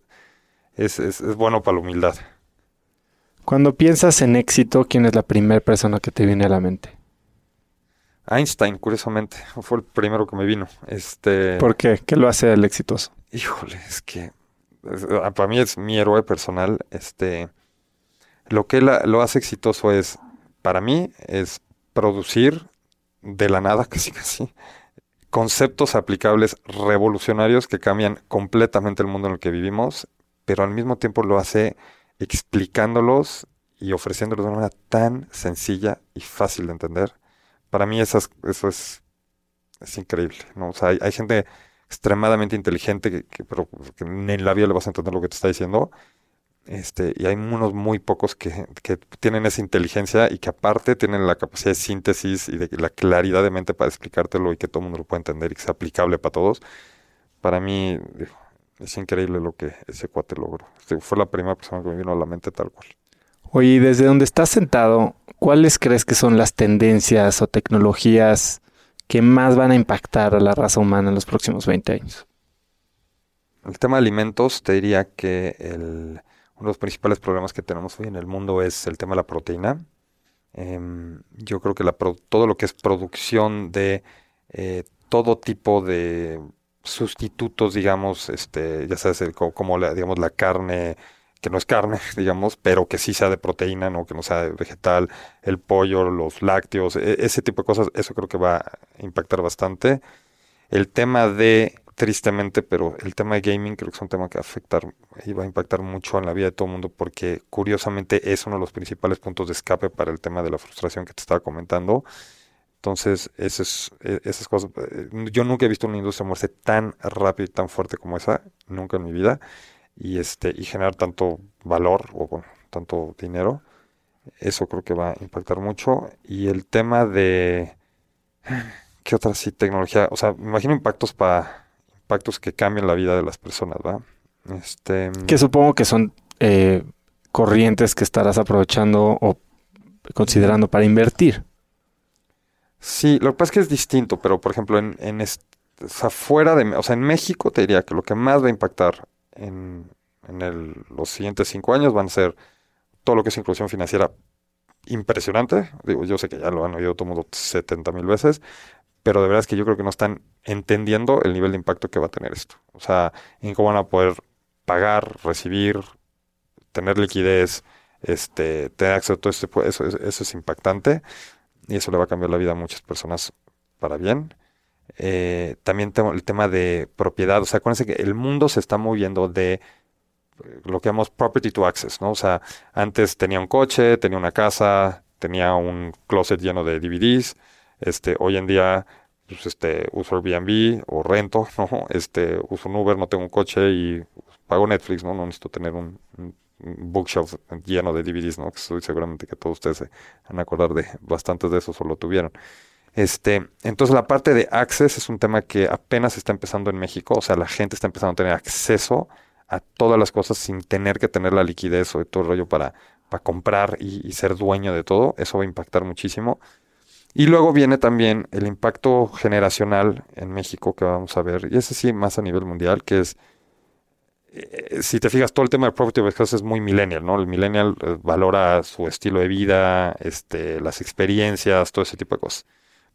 es, es, es bueno para la humildad. Cuando piensas en éxito, ¿quién es la primera persona que te viene a la mente? Einstein, curiosamente, fue el primero que me vino. Este, ¿Por qué? ¿Qué lo hace el exitoso? Híjole, es que ah, para mí es mi héroe personal. Este, lo que la- lo hace exitoso es, para mí, es producir de la nada, *laughs* casi casi, conceptos aplicables revolucionarios que cambian completamente el mundo en el que vivimos, pero al mismo tiempo lo hace explicándolos y ofreciéndolos de una manera tan sencilla y fácil de entender. Para mí eso es, es increíble. O sea, hay, gente extremadamente inteligente que, que- pero en la vida le vas a entender lo que te está diciendo. Este, y hay unos muy pocos que, que tienen esa inteligencia y que aparte tienen la capacidad de síntesis y de la claridad de mente para explicártelo y que todo el mundo lo pueda entender y que sea aplicable para todos. Para mí, es increíble lo que ese cuate logró. Este, fue la primera persona que me vino a la mente tal cual. Oye, y desde donde estás sentado, ¿cuáles crees que son las tendencias o tecnologías que más van a impactar a la raza humana en los próximos 20 años? El tema de alimentos, te diría que el, uno de los principales problemas que tenemos hoy en el mundo es el tema de la proteína. Em, yo creo que todo lo que es producción de eh, todo tipo de sustitutos, digamos, este, ya sabes, como la, digamos, la carne, que no es carne, *laughs* digamos, pero que sí sea de proteína, ¿no? Que no sea vegetal, el pollo, los lácteos, e- ese tipo de cosas, eso creo que va a impactar bastante. El tema de, tristemente, pero el tema de gaming creo que es un tema que va a afectar y va a impactar mucho en la vida de todo el mundo porque curiosamente es uno de los principales puntos de escape para el tema de la frustración que te estaba comentando. Entonces, ese es- e- esas cosas, eh, yo nunca he visto una industria moverse tan rápido y tan fuerte como esa, nunca en mi vida, y este, y generar tanto valor o bueno, tanto dinero. Eso creo que va a impactar mucho. Y el tema de ¿Qué otra sí tecnología? O sea, me imagino impactos para impactos que cambian la vida de las personas, ¿va? Este, Que supongo que son eh, corrientes que estarás aprovechando o considerando para invertir. sí, lo que pasa es que es distinto, pero por ejemplo, en, en est- o sea, fuera de, o sea, en México te diría que lo que más va a impactar en, en el- los siguientes cinco años van a ser todo lo que es inclusión financiera impresionante. Digo, yo sé que ya lo han oído todo mundo 70 mil veces, pero de verdad es que yo creo que no están entendiendo el nivel de impacto que va a tener esto. O sea, en cómo van a poder pagar, recibir, tener liquidez, este, tener acceso a todo este, eso, eso es impactante y eso le va a cambiar la vida a muchas personas para bien. Eh, también tengo el tema de propiedad, o sea, acuérdense que el mundo se está moviendo de eh, lo que llamamos property to access, ¿no? O sea, antes tenía un coche, tenía una casa, tenía un closet lleno de DVDs. Este, hoy en día, pues, este, uso Airbnb o rento, *laughs* ¿no? Este, uso un Uber, no tengo un coche y pago Netflix, ¿no? No necesito tener un, bookshelf lleno de DVDs, ¿no? Que estoy seguramente que todos ustedes se van a acordar de bastantes de esos o lo tuvieron. Este, entonces la parte de access es un tema que apenas está empezando en México, o sea, la gente está empezando a tener acceso a todas las cosas sin tener que tener la liquidez o todo el rollo para, para comprar y, ser dueño de todo. Eso va a impactar muchísimo. Y luego viene también el impacto generacional en México que vamos a ver, y ese sí más a nivel mundial, que es eh, si te fijas, todo el tema de property of es muy millennial, ¿no? El millennial eh, valora su estilo de vida, este, las experiencias, todo ese tipo de cosas.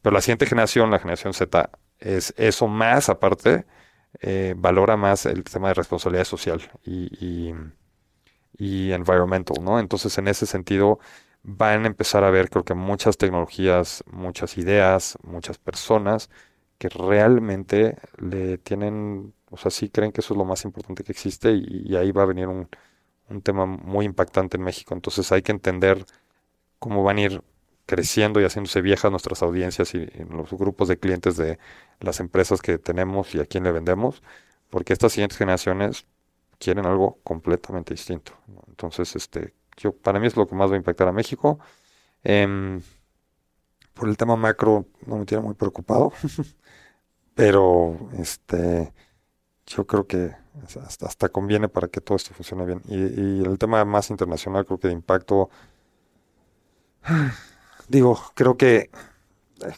Pero la siguiente generación, la generación Z, es eso más aparte, eh, valora más el tema de responsabilidad social y, y, y, environmental, ¿no? Entonces, en ese sentido, van a empezar a ver, creo que muchas tecnologías, muchas ideas, muchas personas que realmente le tienen o sea, sí creen que eso es lo más importante que existe y, ahí va a venir un, un, tema muy impactante en México. Entonces hay que entender cómo van a ir creciendo y haciéndose viejas nuestras audiencias y los grupos de clientes de las empresas que tenemos y a quién le vendemos, porque estas siguientes generaciones quieren algo completamente distinto. Entonces, este, para mí es lo que más va a impactar a México. Eh, por el tema macro no me tiene muy preocupado, *laughs* pero este yo creo que hasta, hasta, conviene para que todo esto funcione bien. Y, el tema más internacional, creo que de impacto, *sighs* digo, creo que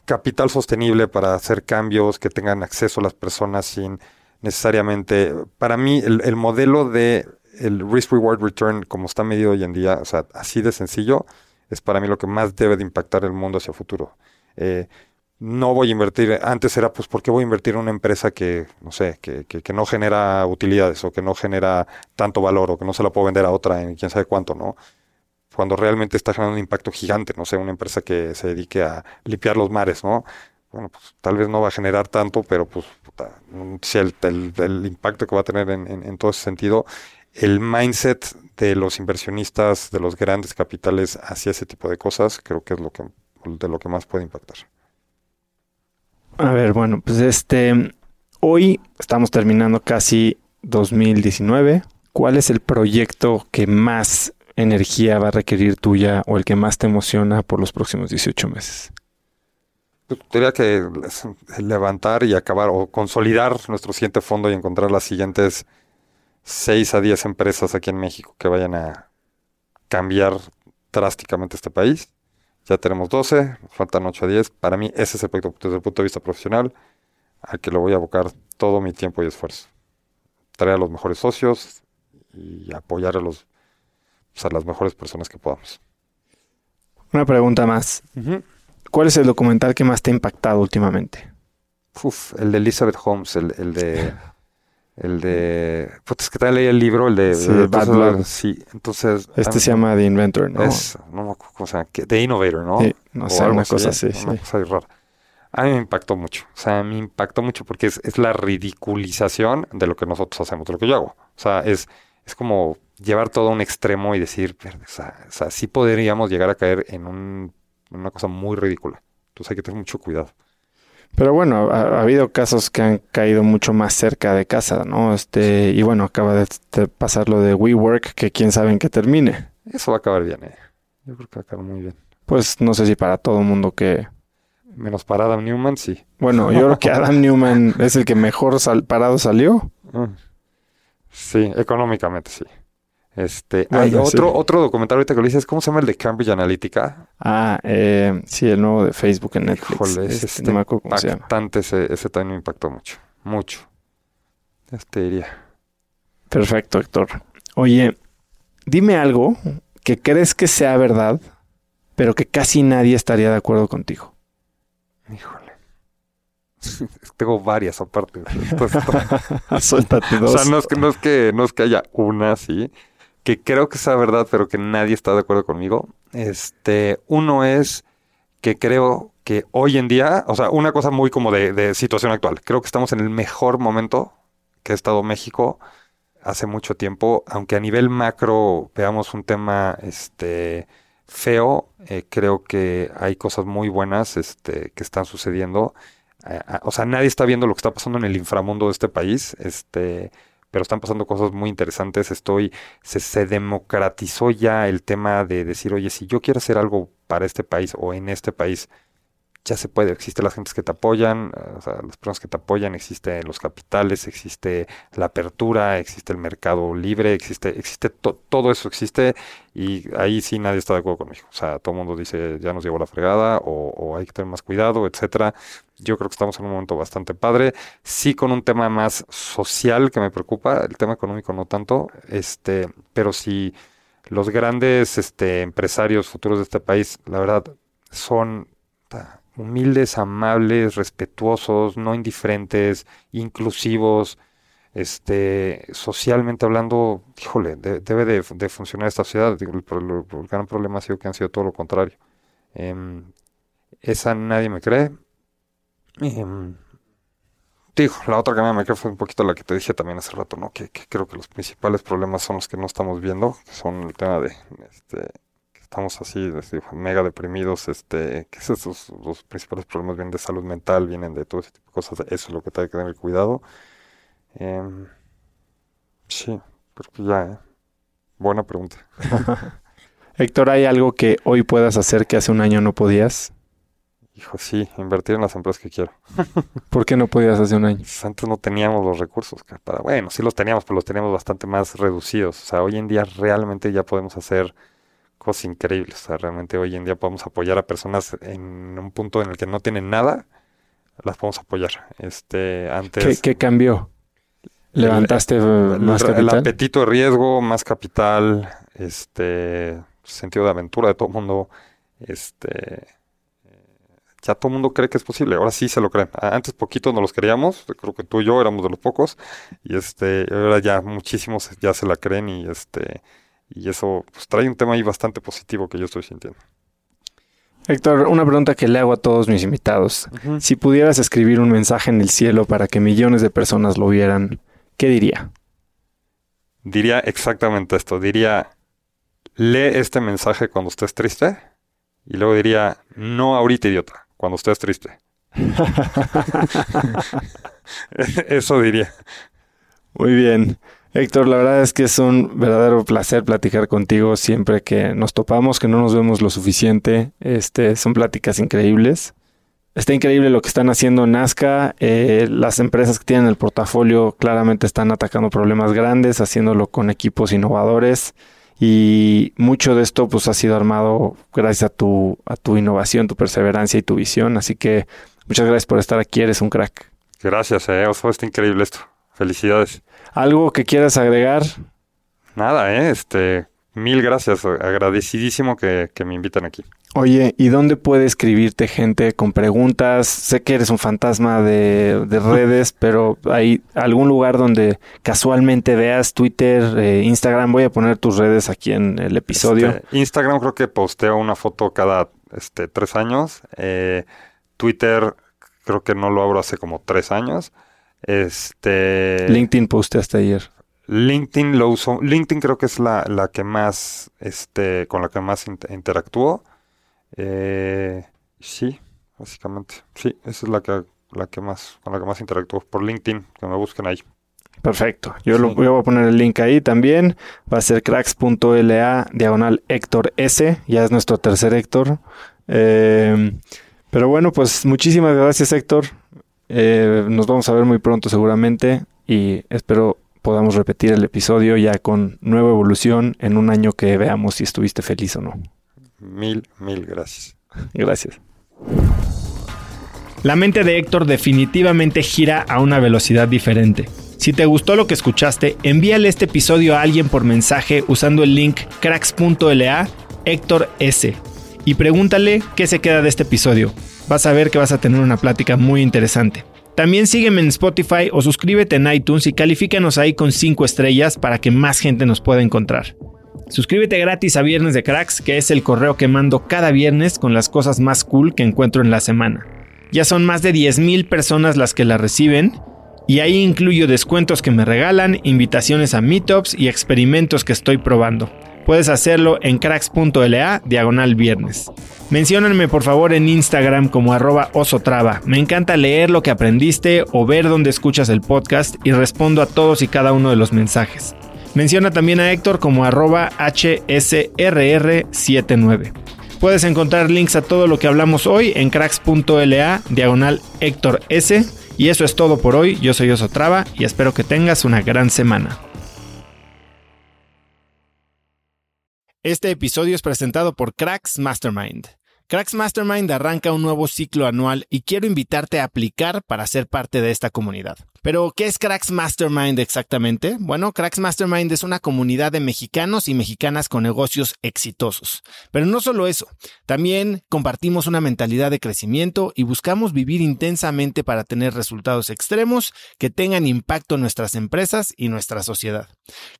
capital sostenible para hacer cambios, que tengan acceso las personas sin necesariamente, para mí el modelo de el risk reward return como está medido hoy en día, o sea, así de sencillo, es para mí lo que más debe de impactar el mundo hacia futuro. Eh, no voy a invertir, antes era pues, ¿por qué voy a invertir en una empresa que, no sé, que, que, no genera utilidades o que no genera tanto valor o que no se la puedo vender a otra en quién sabe cuánto, ¿no? Cuando realmente está generando un impacto gigante, no sé, una empresa que se dedique a limpiar los mares, ¿no? Bueno, pues tal vez no va a generar tanto, pero pues puta, si el, el, impacto que va a tener en, en, en todo ese sentido, el mindset de los inversionistas, de los grandes capitales hacia ese tipo de cosas, creo que es lo que, de lo que más puede impactar. A ver, bueno, pues este, hoy estamos terminando casi 2019. ¿Cuál es el proyecto que más energía va a requerir tuya o el que más te emociona por los próximos 18 meses? Tendría que levantar y acabar o consolidar nuestro siguiente fondo y encontrar las siguientes 6 a 10 empresas aquí en México que vayan a cambiar drásticamente este país. Ya tenemos 12, faltan 8 a 10. Para mí ese es el proyecto desde el punto de vista profesional al que le voy a abocar todo mi tiempo y esfuerzo. Traer a los mejores socios y apoyar a, los, pues, a las mejores personas que podamos. Una pregunta más. Uh -huh. ¿Cuál es el documental que más te ha impactado últimamente? Uf, el de Elizabeth Holmes, el, el de... *laughs* El de. Pues es que también leí el libro, el de. Sí, de Bad Blood. Sí, entonces. Este se llama The Inventor, ¿no? Es, no me acuerdo cómo se llama. The Innovator, ¿no? Sí, no sé, una cosa así. Una sí. cosa rara. A mí me impactó mucho. O sea, me impactó mucho porque es, es, la ridiculización de lo que nosotros hacemos, de lo que yo hago. O sea, es, es como llevar todo a un extremo y decir, o sea, o sea sí podríamos llegar a caer en, un, en una cosa muy ridícula. Entonces hay que tener mucho cuidado. Pero bueno, ha, ha, habido casos que han caído mucho más cerca de casa, ¿no? Este, y bueno, acaba de, de pasar lo de WeWork, que quién sabe en qué termine. Eso va a acabar bien, eh. Yo creo que va a acabar muy bien. Pues no sé si para todo el mundo que... Menos para Adam Newman, sí. Bueno, yo creo que *laughs* Adam Newman es el que mejor sal parado salió. Sí, económicamente sí. Este, bueno, hay otro, sí. otro documental ahorita que lo dices, ¿cómo se llama el de Cambridge Analytica? Ah, eh, sí, el nuevo de Facebook en Netflix. Híjole, este, este, no me acuerdo cómo se llama. Ese, ese también me impactó mucho, mucho. Este diría. Perfecto, Héctor. Oye, dime algo que crees que sea verdad, pero que casi nadie estaría de acuerdo contigo. Híjole. *laughs* Tengo varias aparte. *laughs* Suéltate dos. O sea, no es, que, no, es que, no es que haya una así, que creo que sea verdad, pero que nadie está de acuerdo conmigo. Este, uno es que creo que hoy en día, o sea, una cosa muy como de, situación actual, creo que estamos en el mejor momento que ha estado México hace mucho tiempo, aunque a nivel macro veamos un tema este, feo, eh, creo que hay cosas muy buenas este, que están sucediendo. O sea, nadie está viendo lo que está pasando en el inframundo de este país, este, pero están pasando cosas muy interesantes. Estoy, se, se democratizó ya el tema de decir, oye, si yo quiero hacer algo para este país o en este país, ya se puede. Existen las gentes que te apoyan, o sea, las personas que te apoyan, existen los capitales, existe la apertura, existe el mercado libre, existe, existe todo eso existe y ahí sí nadie está de acuerdo conmigo. O sea, todo el mundo dice ya nos llevó la fregada o, o, hay que tener más cuidado, etcétera. Yo creo que estamos en un momento bastante padre. Sí con un tema más social que me preocupa, el tema económico no tanto, este, pero si los grandes este, empresarios futuros de este país, la verdad, son humildes, amables, respetuosos, no indiferentes, inclusivos, este, socialmente hablando, híjole, debe de, funcionar esta sociedad. El, el, gran problema ha sido que han sido todo lo contrario. Em, esa nadie me cree. Eh, digo, la otra que me cree fue un poquito la que te dije también hace rato, ¿no? Que, que, creo que los principales problemas son los que no estamos viendo, son el tema de, este, estamos así, mega deprimidos, este, que esos los principales problemas vienen de salud mental, vienen de todo ese tipo de cosas, eso es lo que hay que tener cuidado. Eh, sí, creo que ya, ¿eh? Buena pregunta. *laughs* Héctor, ¿hay algo que hoy puedas hacer que hace un año no podías? Hijo, sí, invertir en las empresas que quiero. *laughs* ¿Por qué no podías hace un año? Pues antes no teníamos los recursos. Para, bueno, sí los teníamos, pero los teníamos bastante más reducidos. O sea, hoy en día realmente ya podemos hacer cosas increíbles. O sea, realmente hoy en día podemos apoyar a personas en un punto en el que no tienen nada, las podemos apoyar. Este, antes. ¿Qué, cambió? ¿Levantaste más capital? El apetito de riesgo, más capital, este, sentido de aventura de todo el mundo, este, ya todo el mundo cree que es posible. Ahora sí se lo creen. Antes poquito no los queríamos, creo que tú y yo éramos de los pocos, y este, ahora ya muchísimos ya se la creen y este, y eso pues, trae un tema ahí bastante positivo que yo estoy sintiendo. Héctor, una pregunta que le hago a todos mis invitados. Si pudieras escribir un mensaje en el cielo para que millones de personas lo vieran, ¿qué diría? Diría exactamente esto. Diría, lee este mensaje cuando estés triste. Y luego diría, no ahorita, idiota, cuando estés triste. *laughs* *laughs* Eso diría. Muy bien. Héctor, la verdad es que es un verdadero placer platicar contigo siempre que nos topamos, que no nos vemos lo suficiente. Este, son pláticas increíbles. Está increíble lo que están haciendo Nazca. Eh, las empresas que tienen el portafolio claramente están atacando problemas grandes, haciéndolo con equipos innovadores. Y mucho de esto pues ha sido armado gracias a tu, a tu innovación, tu perseverancia y tu visión. Así que muchas gracias por estar aquí, eres un crack. Gracias, eh. Oso, está increíble esto. Felicidades. ¿Algo que quieras agregar? Nada, eh. Este, mil gracias. Agradecidísimo que, que me invitan aquí. Oye, ¿y dónde puede escribirte gente con preguntas? Sé que eres un fantasma de, *laughs* redes, pero hay algún lugar donde casualmente veas Twitter, eh, Instagram. Voy a poner tus redes aquí en el episodio. Este, Instagram creo que posteo una foto cada este, tres años. Eh, Twitter creo que no lo abro hace como tres años. Este. LinkedIn posteaste ayer. LinkedIn lo uso. LinkedIn creo que es la, la que más, este, con la que más interactúo. Eh, sí, básicamente. Sí, esa es la que, la que más, con la que más interactúo por LinkedIn, que me busquen ahí. Perfecto. Yo, lo, voy a poner el link ahí también. Va a ser cracks.la diagonal Héctor S. Ya es nuestro tercer Héctor. Eh, pero bueno, pues muchísimas gracias Héctor. Eh, nos vamos a ver muy pronto seguramente y espero podamos repetir el episodio ya con nueva evolución en un año que veamos si estuviste feliz o no. Mil, mil gracias. *laughs* Gracias. La mente de Héctor definitivamente gira a una velocidad diferente. Si te gustó lo que escuchaste, envíale este episodio a alguien por mensaje usando el link cracks.la Héctor S. Y pregúntale qué se queda de este episodio. Vas a ver que vas a tener una plática muy interesante. También sígueme en Spotify o suscríbete en iTunes y califícanos ahí con 5 estrellas para que más gente nos pueda encontrar. Suscríbete gratis a Viernes de Cracks, que es el correo que mando cada viernes con las cosas más cool que encuentro en la semana. Ya son más de 10.000 personas las que la reciben, y ahí incluyo descuentos que me regalan, invitaciones a meetups y experimentos que estoy probando. Puedes hacerlo en cracks.la diagonal viernes. Menciónenme por favor en Instagram como arroba osotrava. Me encanta leer lo que aprendiste o ver dónde escuchas el podcast y respondo a todos y cada uno de los mensajes. Menciona también a Héctor como arroba hsrr79. Puedes encontrar links a todo lo que hablamos hoy en cracks.la diagonal Héctor S. Y eso es todo por hoy. Yo soy Osotrava y espero que tengas una gran semana. Este episodio es presentado por Cracks Mastermind. Cracks Mastermind arranca un nuevo ciclo anual y quiero invitarte a aplicar para ser parte de esta comunidad. Pero, ¿qué es Cracks Mastermind exactamente? Bueno, Cracks Mastermind es una comunidad de mexicanos y mexicanas con negocios exitosos. Pero no solo eso, también compartimos una mentalidad de crecimiento y buscamos vivir intensamente para tener resultados extremos que tengan impacto en nuestras empresas y nuestra sociedad.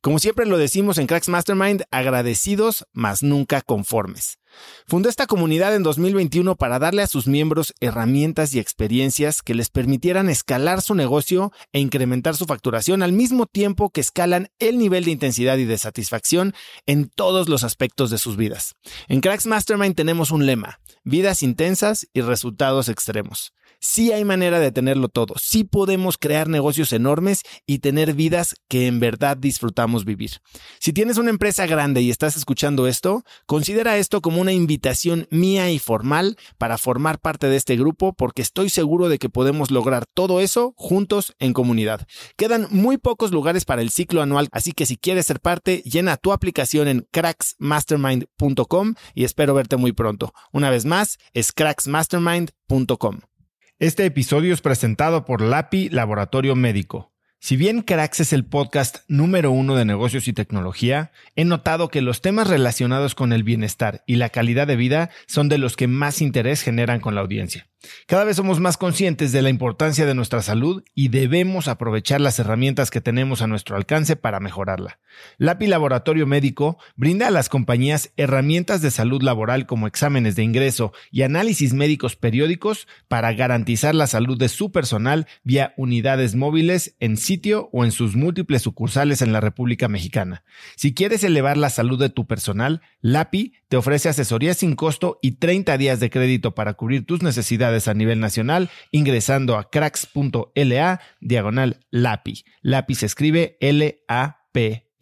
Como siempre lo decimos en Cracks Mastermind, agradecidos, mas nunca conformes. Fundó esta comunidad en 2021 para darle a sus miembros herramientas y experiencias que les permitieran escalar su negocio e incrementar su facturación al mismo tiempo que escalan el nivel de intensidad y de satisfacción en todos los aspectos de sus vidas. En Cracks Mastermind tenemos un lema, vidas intensas y resultados extremos sí hay manera de tenerlo todo, sí podemos crear negocios enormes y tener vidas que en verdad disfrutamos vivir. Si tienes una empresa grande y estás escuchando esto, considera esto como una invitación mía y formal para formar parte de este grupo porque estoy seguro de que podemos lograr todo eso juntos en comunidad. Quedan muy pocos lugares para el ciclo anual, así que si quieres ser parte, llena tu aplicación en cracksmastermind.com y espero verte muy pronto. Una vez más, es cracksmastermind.com. Este episodio es presentado por LAPI Laboratorio Médico. Si bien Cracks es el podcast número uno de negocios y tecnología, he notado que los temas relacionados con el bienestar y la calidad de vida son de los que más interés generan con la audiencia. Cada vez somos más conscientes de la importancia de nuestra salud y debemos aprovechar las herramientas que tenemos a nuestro alcance para mejorarla. LAPI Laboratorio Médico brinda a las compañías herramientas de salud laboral como exámenes de ingreso y análisis médicos periódicos para garantizar la salud de su personal vía unidades móviles en sitio o en sus múltiples sucursales en la República Mexicana. Si quieres elevar la salud de tu personal, LAPI te ofrece asesoría sin costo y 30 días de crédito para cubrir tus necesidades a nivel nacional ingresando a cracks.la diagonal LAPI. LAPI se escribe L-A-P.